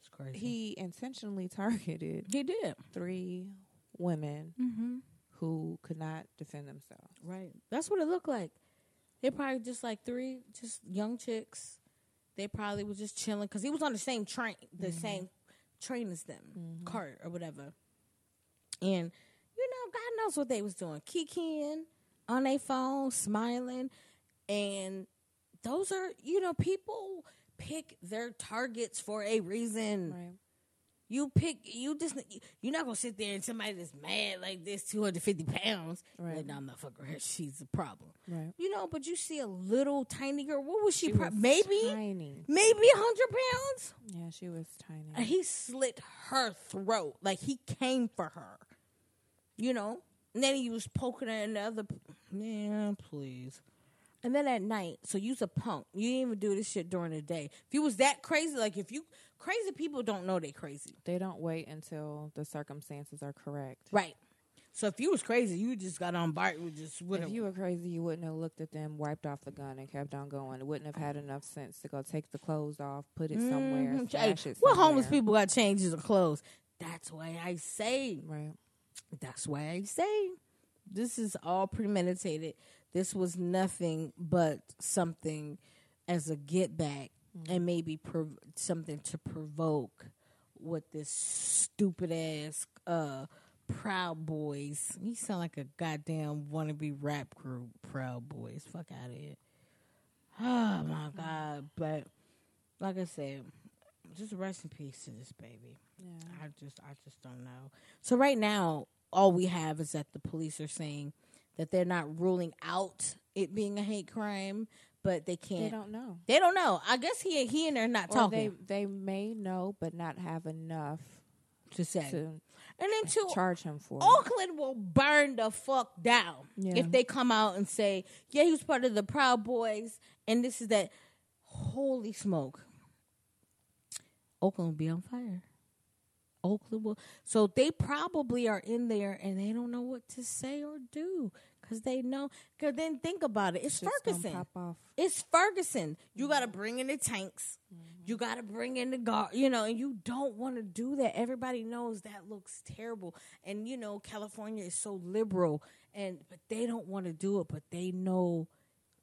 It's crazy. he intentionally targeted he did. three women Mm-hmm. who could not defend themselves. Right. That's what it looked like. They probably just like three, just young chicks. They probably was just chilling because he was on the same train, the mm-hmm. same train as them, mm-hmm. cart or whatever. And you know, God knows what they was doing, kikiing on their phone, smiling, and those are you know people pick their targets for a reason. Right. You pick you just you're not gonna sit there and somebody that's mad like this, two hundred fifty pounds. Right. Like, nah, I'm not fucking her. She's a problem. Right. You know, but you see a little tiny girl. What was she? She pro- was maybe, tiny. maybe hundred pounds. Yeah, she was tiny. And he slit her throat. Like he came for her. You know. And then he was poking her in the other. Man, please. And then at night, so you's a punk. You didn't even do this shit during the day. If you was that crazy, like if you crazy people don't know they're crazy. They don't wait until the circumstances are correct. Right. So if you was crazy, you just got on bike You just with If you were crazy, you wouldn't have looked at them, wiped off the gun, and kept on going. It wouldn't have had enough sense to go take the clothes off, put it somewhere, Mhm. stash Hey, it what somewhere. homeless people got changes of clothes? That's why I say. Right. That's why I say. This is all premeditated. This was nothing but something as a get back and maybe prov- something to provoke what this stupid ass uh Proud Boys. You sound like a goddamn wannabe rap group, Proud Boys. Fuck out of here. Oh my god! But like I said, just rest in peace to this baby. Yeah. I just, I just don't know. So right now, all we have is that the police are saying that they're not ruling out it being a hate crime, but they can't. They don't know. They don't know. I guess he, he and they're not Or talking they may know, but not have enough to say. to and then to charge him for. it. Oakland will burn the fuck down Yeah. if they come out and say, "Yeah, he was part of the Proud Boys," and this is that. Holy smoke! Oakland will be on fire. Oakland will. So they probably are in there and they don't know what to say or do because they know. Because then think about it. It's Ferguson. It's Ferguson. You got to bring in the tanks. You got to bring in the guard. You know, and you don't want to do that. Everybody knows that looks terrible. And you know, California is so liberal, and but they don't want to do it. But they know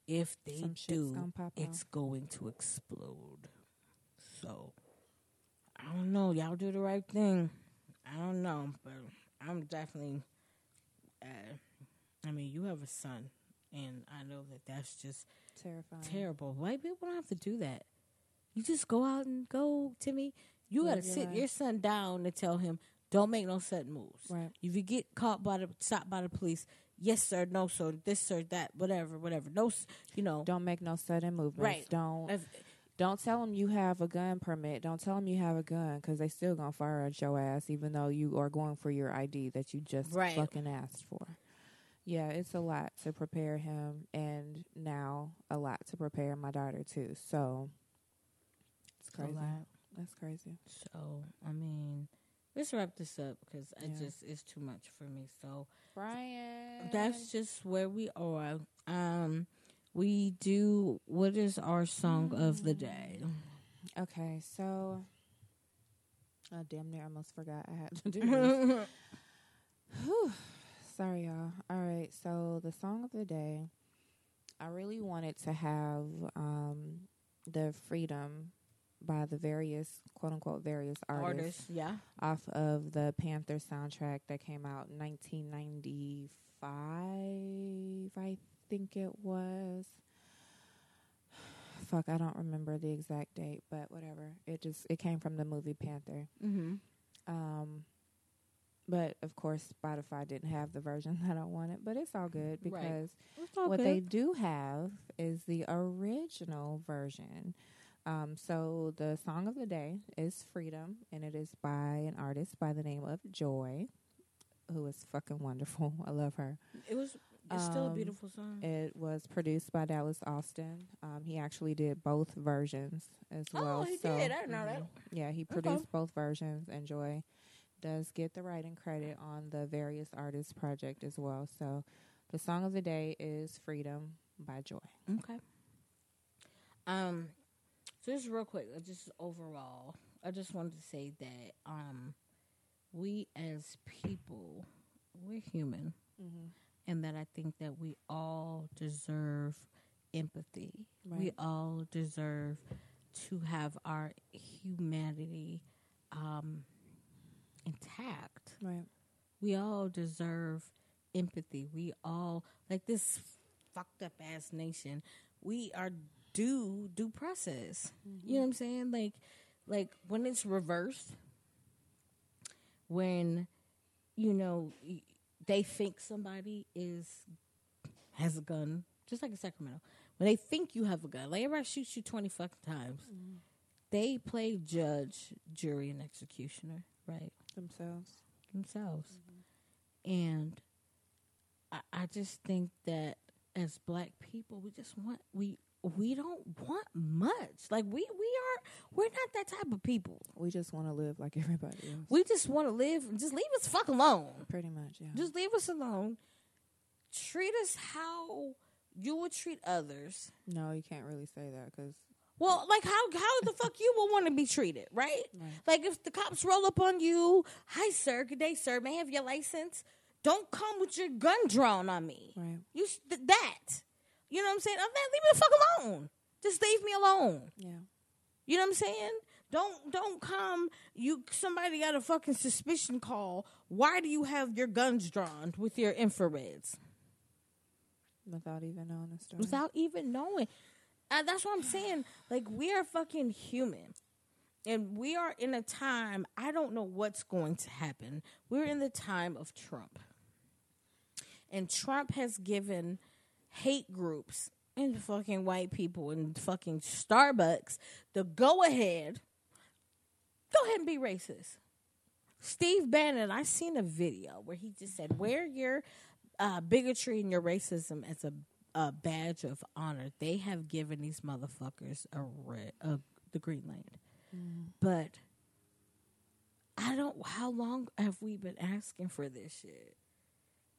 if they Some do, it's going to explode. So I don't know. Y'all do the right thing. I don't know, but I'm definitely. Uh, I mean, you have a son, and I know that that's just Terrifying. terrible. White people don't have to do that. You just go out and go, Timmy. You got to sit life. your son down and tell him, don't make no sudden moves. Right. If you get caught by the stopped by the police, yes sir, no sir, this sir, that, whatever, whatever. No, you know, Don't make no sudden movements. Right. Don't If- don't tell them you have a gun permit. Don't tell them you have a gun because they still gonna fire at your ass, even though you are going for your ID that you just Right. fucking asked for. Yeah, it's a lot to prepare him, and now a lot to prepare my daughter too. So it's crazy. That's crazy. So I mean, let's wrap this up because it Yeah. just it's too much for me. So Brian, that's just where we are. Um, we do. What is our song of the day? okay. So, oh damn near, I almost forgot I had to do this. Sorry, y'all. All right, so the song of the day, I really wanted to have um, the freedom by the various quote unquote various artists, Artists, yeah. off of the Panther soundtrack that came out in 1995, I think it was. Fuck, I don't remember the exact date, but whatever. It just it came from the movie Panther. Mm-hmm. Um, but of course, Spotify didn't have the version that I wanted. But it's all good because It's all what good. they do have is the original version. Um, so the song of the day is "Freedom," and it is by an artist by the name of Joi, who is fucking wonderful. I love her. it was. It's still a Um, beautiful song. It was produced by Dallas Austin. Um, he actually did both versions as well. oh, he so- did. I didn't know that. Mhm. Yeah, he produced both versions, and Joi does get the writing credit on the various artists project as well. So, the song of the day is "Freedom" by Joi. Okay. Um, so just real quick, uh, just overall, I just wanted to say that um, we as people, we're human, and that I think that we all deserve empathy. We all deserve to have our humanity um, intact Right. we all deserve empathy. We all like this fucked up ass nation. We are due due process. You know mm-hmm. what I'm saying? Like like when it's reversed, when you know they think somebody is has a gun, just like in Sacramento. When they think you have a gun, like everybody shoots you twenty fucking times. Mm-hmm. They play judge, jury, and executioner, right? Themselves. themselves. Mm-hmm. And I, I just think that as black people, we just want we we don't want much. Like we we are we're not that type of people. We just want to live like everybody else. We just want to live. Just leave us fuck alone. Pretty much, yeah. Just leave us alone. Treat us how you would treat others. no, you can't really say that because Well, like how how the fuck you will want to be treated, right? Right. Like if the cops roll up on you, hi sir, good day sir, may I have your license? Don't come with your gun drawn on me. Right. You th- that. You know what I'm saying? Leave me the fuck alone. Just leave me alone. yeah, You know what I'm saying? Don't don't come. You somebody got a fucking suspicion call. Why do you have your guns drawn with your infrareds? without even knowing the story. without even knowing. Uh, that's what I'm saying. Like we are fucking human. And we are in a time, I don't know what's going to happen. We're in the time of Trump. And Trump has given hate groups and fucking white people and fucking Starbucks the go ahead. Go ahead and be racist. Steve Bannon, I seen a video where he just said, "Wear your uh, bigotry and your racism as a, a badge of honor." They have given these motherfuckers a, red, a the green light, mm. but I don't. How long have we been asking for this shit?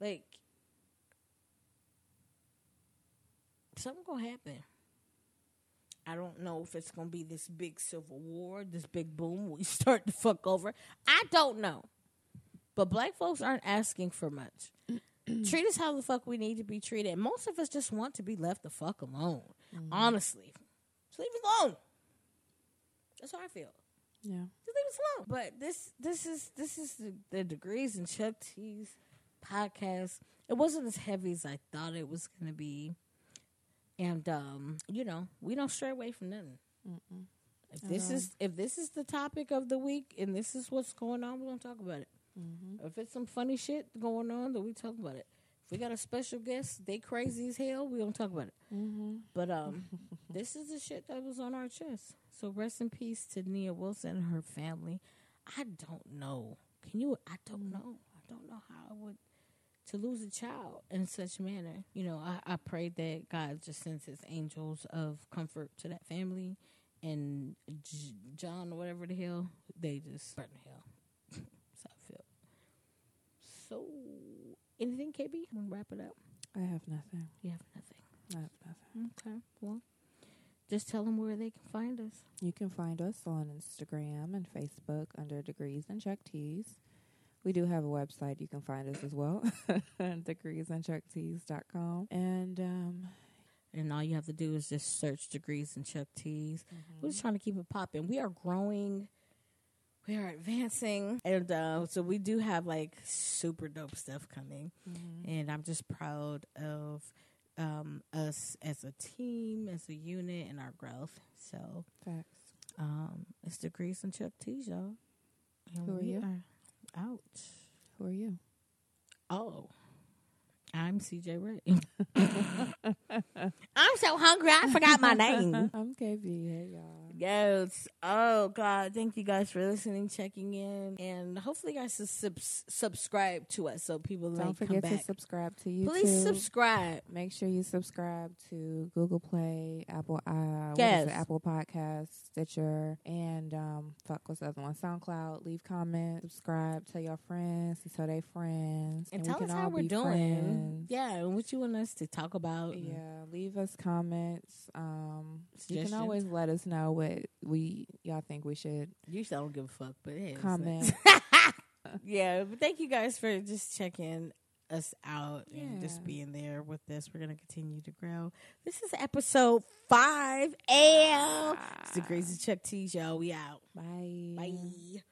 Like, something gonna happen. I don't know if it's gonna be this big civil war, this big boom we start to fuck over. I don't know. But black folks aren't asking for much. Treat us how the fuck we need to be treated. Most of us just want to be left the fuck alone. Honestly. Just leave us alone. That's how I feel. yeah, Just leave us alone. But this this is this is the, the degrees and Chuck T's podcast. It wasn't as heavy as I thought it was gonna be. And um, you know, we don't stray away from nothing. If this is if this is the topic of the week and this is what's going on, we're gonna talk about it. If it's some funny shit going on, then we talk about it. If we got a special guest, they crazy as hell, we don't talk about it. But um, this is the shit that was on our chest. So rest in peace to Nia Wilson and her family. I don't know. Can you? I don't know. I don't know how I would to lose a child in such manner. You know, I, I pray that God just sends His angels of comfort to that family, and J- John or whatever the hell they just burn to hell. That's how I feel. So, anything, KB? Want to wrap it up? I have nothing. You have nothing. I have nothing. Okay. Well, just tell them where they can find us. You can find us on Instagram and Facebook under Degrees and Chuck T's. We do have a website. You can find us as well. degreesandchucktees.com. And um, And all you have to do is just search degrees and Chuck T's. We're just trying to keep it popping. We are growing. We are advancing. And uh, so we do have like super dope stuff coming. And I'm just proud of um, us as a team, as a unit, and our growth. So facts. um, it's degrees and Chuck T's, y'all. And Who are you? out. Who are you? Oh, I'm CJ Ray. I'm so hungry, I forgot my name. I'm KB. Hey, y'all. Yes. Oh God. Thank you guys for listening, checking in, and hopefully, you guys sub- subscribe to us so people Don't forget to subscribe to YouTube. Please subscribe. Make sure you subscribe to Google Play, Apple, uh, Yes. it? Apple Podcasts, Stitcher, and um, fuck what's the other one? SoundCloud. Leave comments, subscribe, tell your friends, to tell their friends, And we tell can us how all we're doing. friends. Yeah, and what you want us to talk about. Yeah, leave us comments. Um, you can always let us know what we y'all think we should Usually I don't give a fuck, but hey, comment. yeah, but thank you guys for just checking us out and just being there with us. We're gonna continue to grow. This is episode five. And it's the Crazy Chuck T's, y'all. We out. Bye. Bye.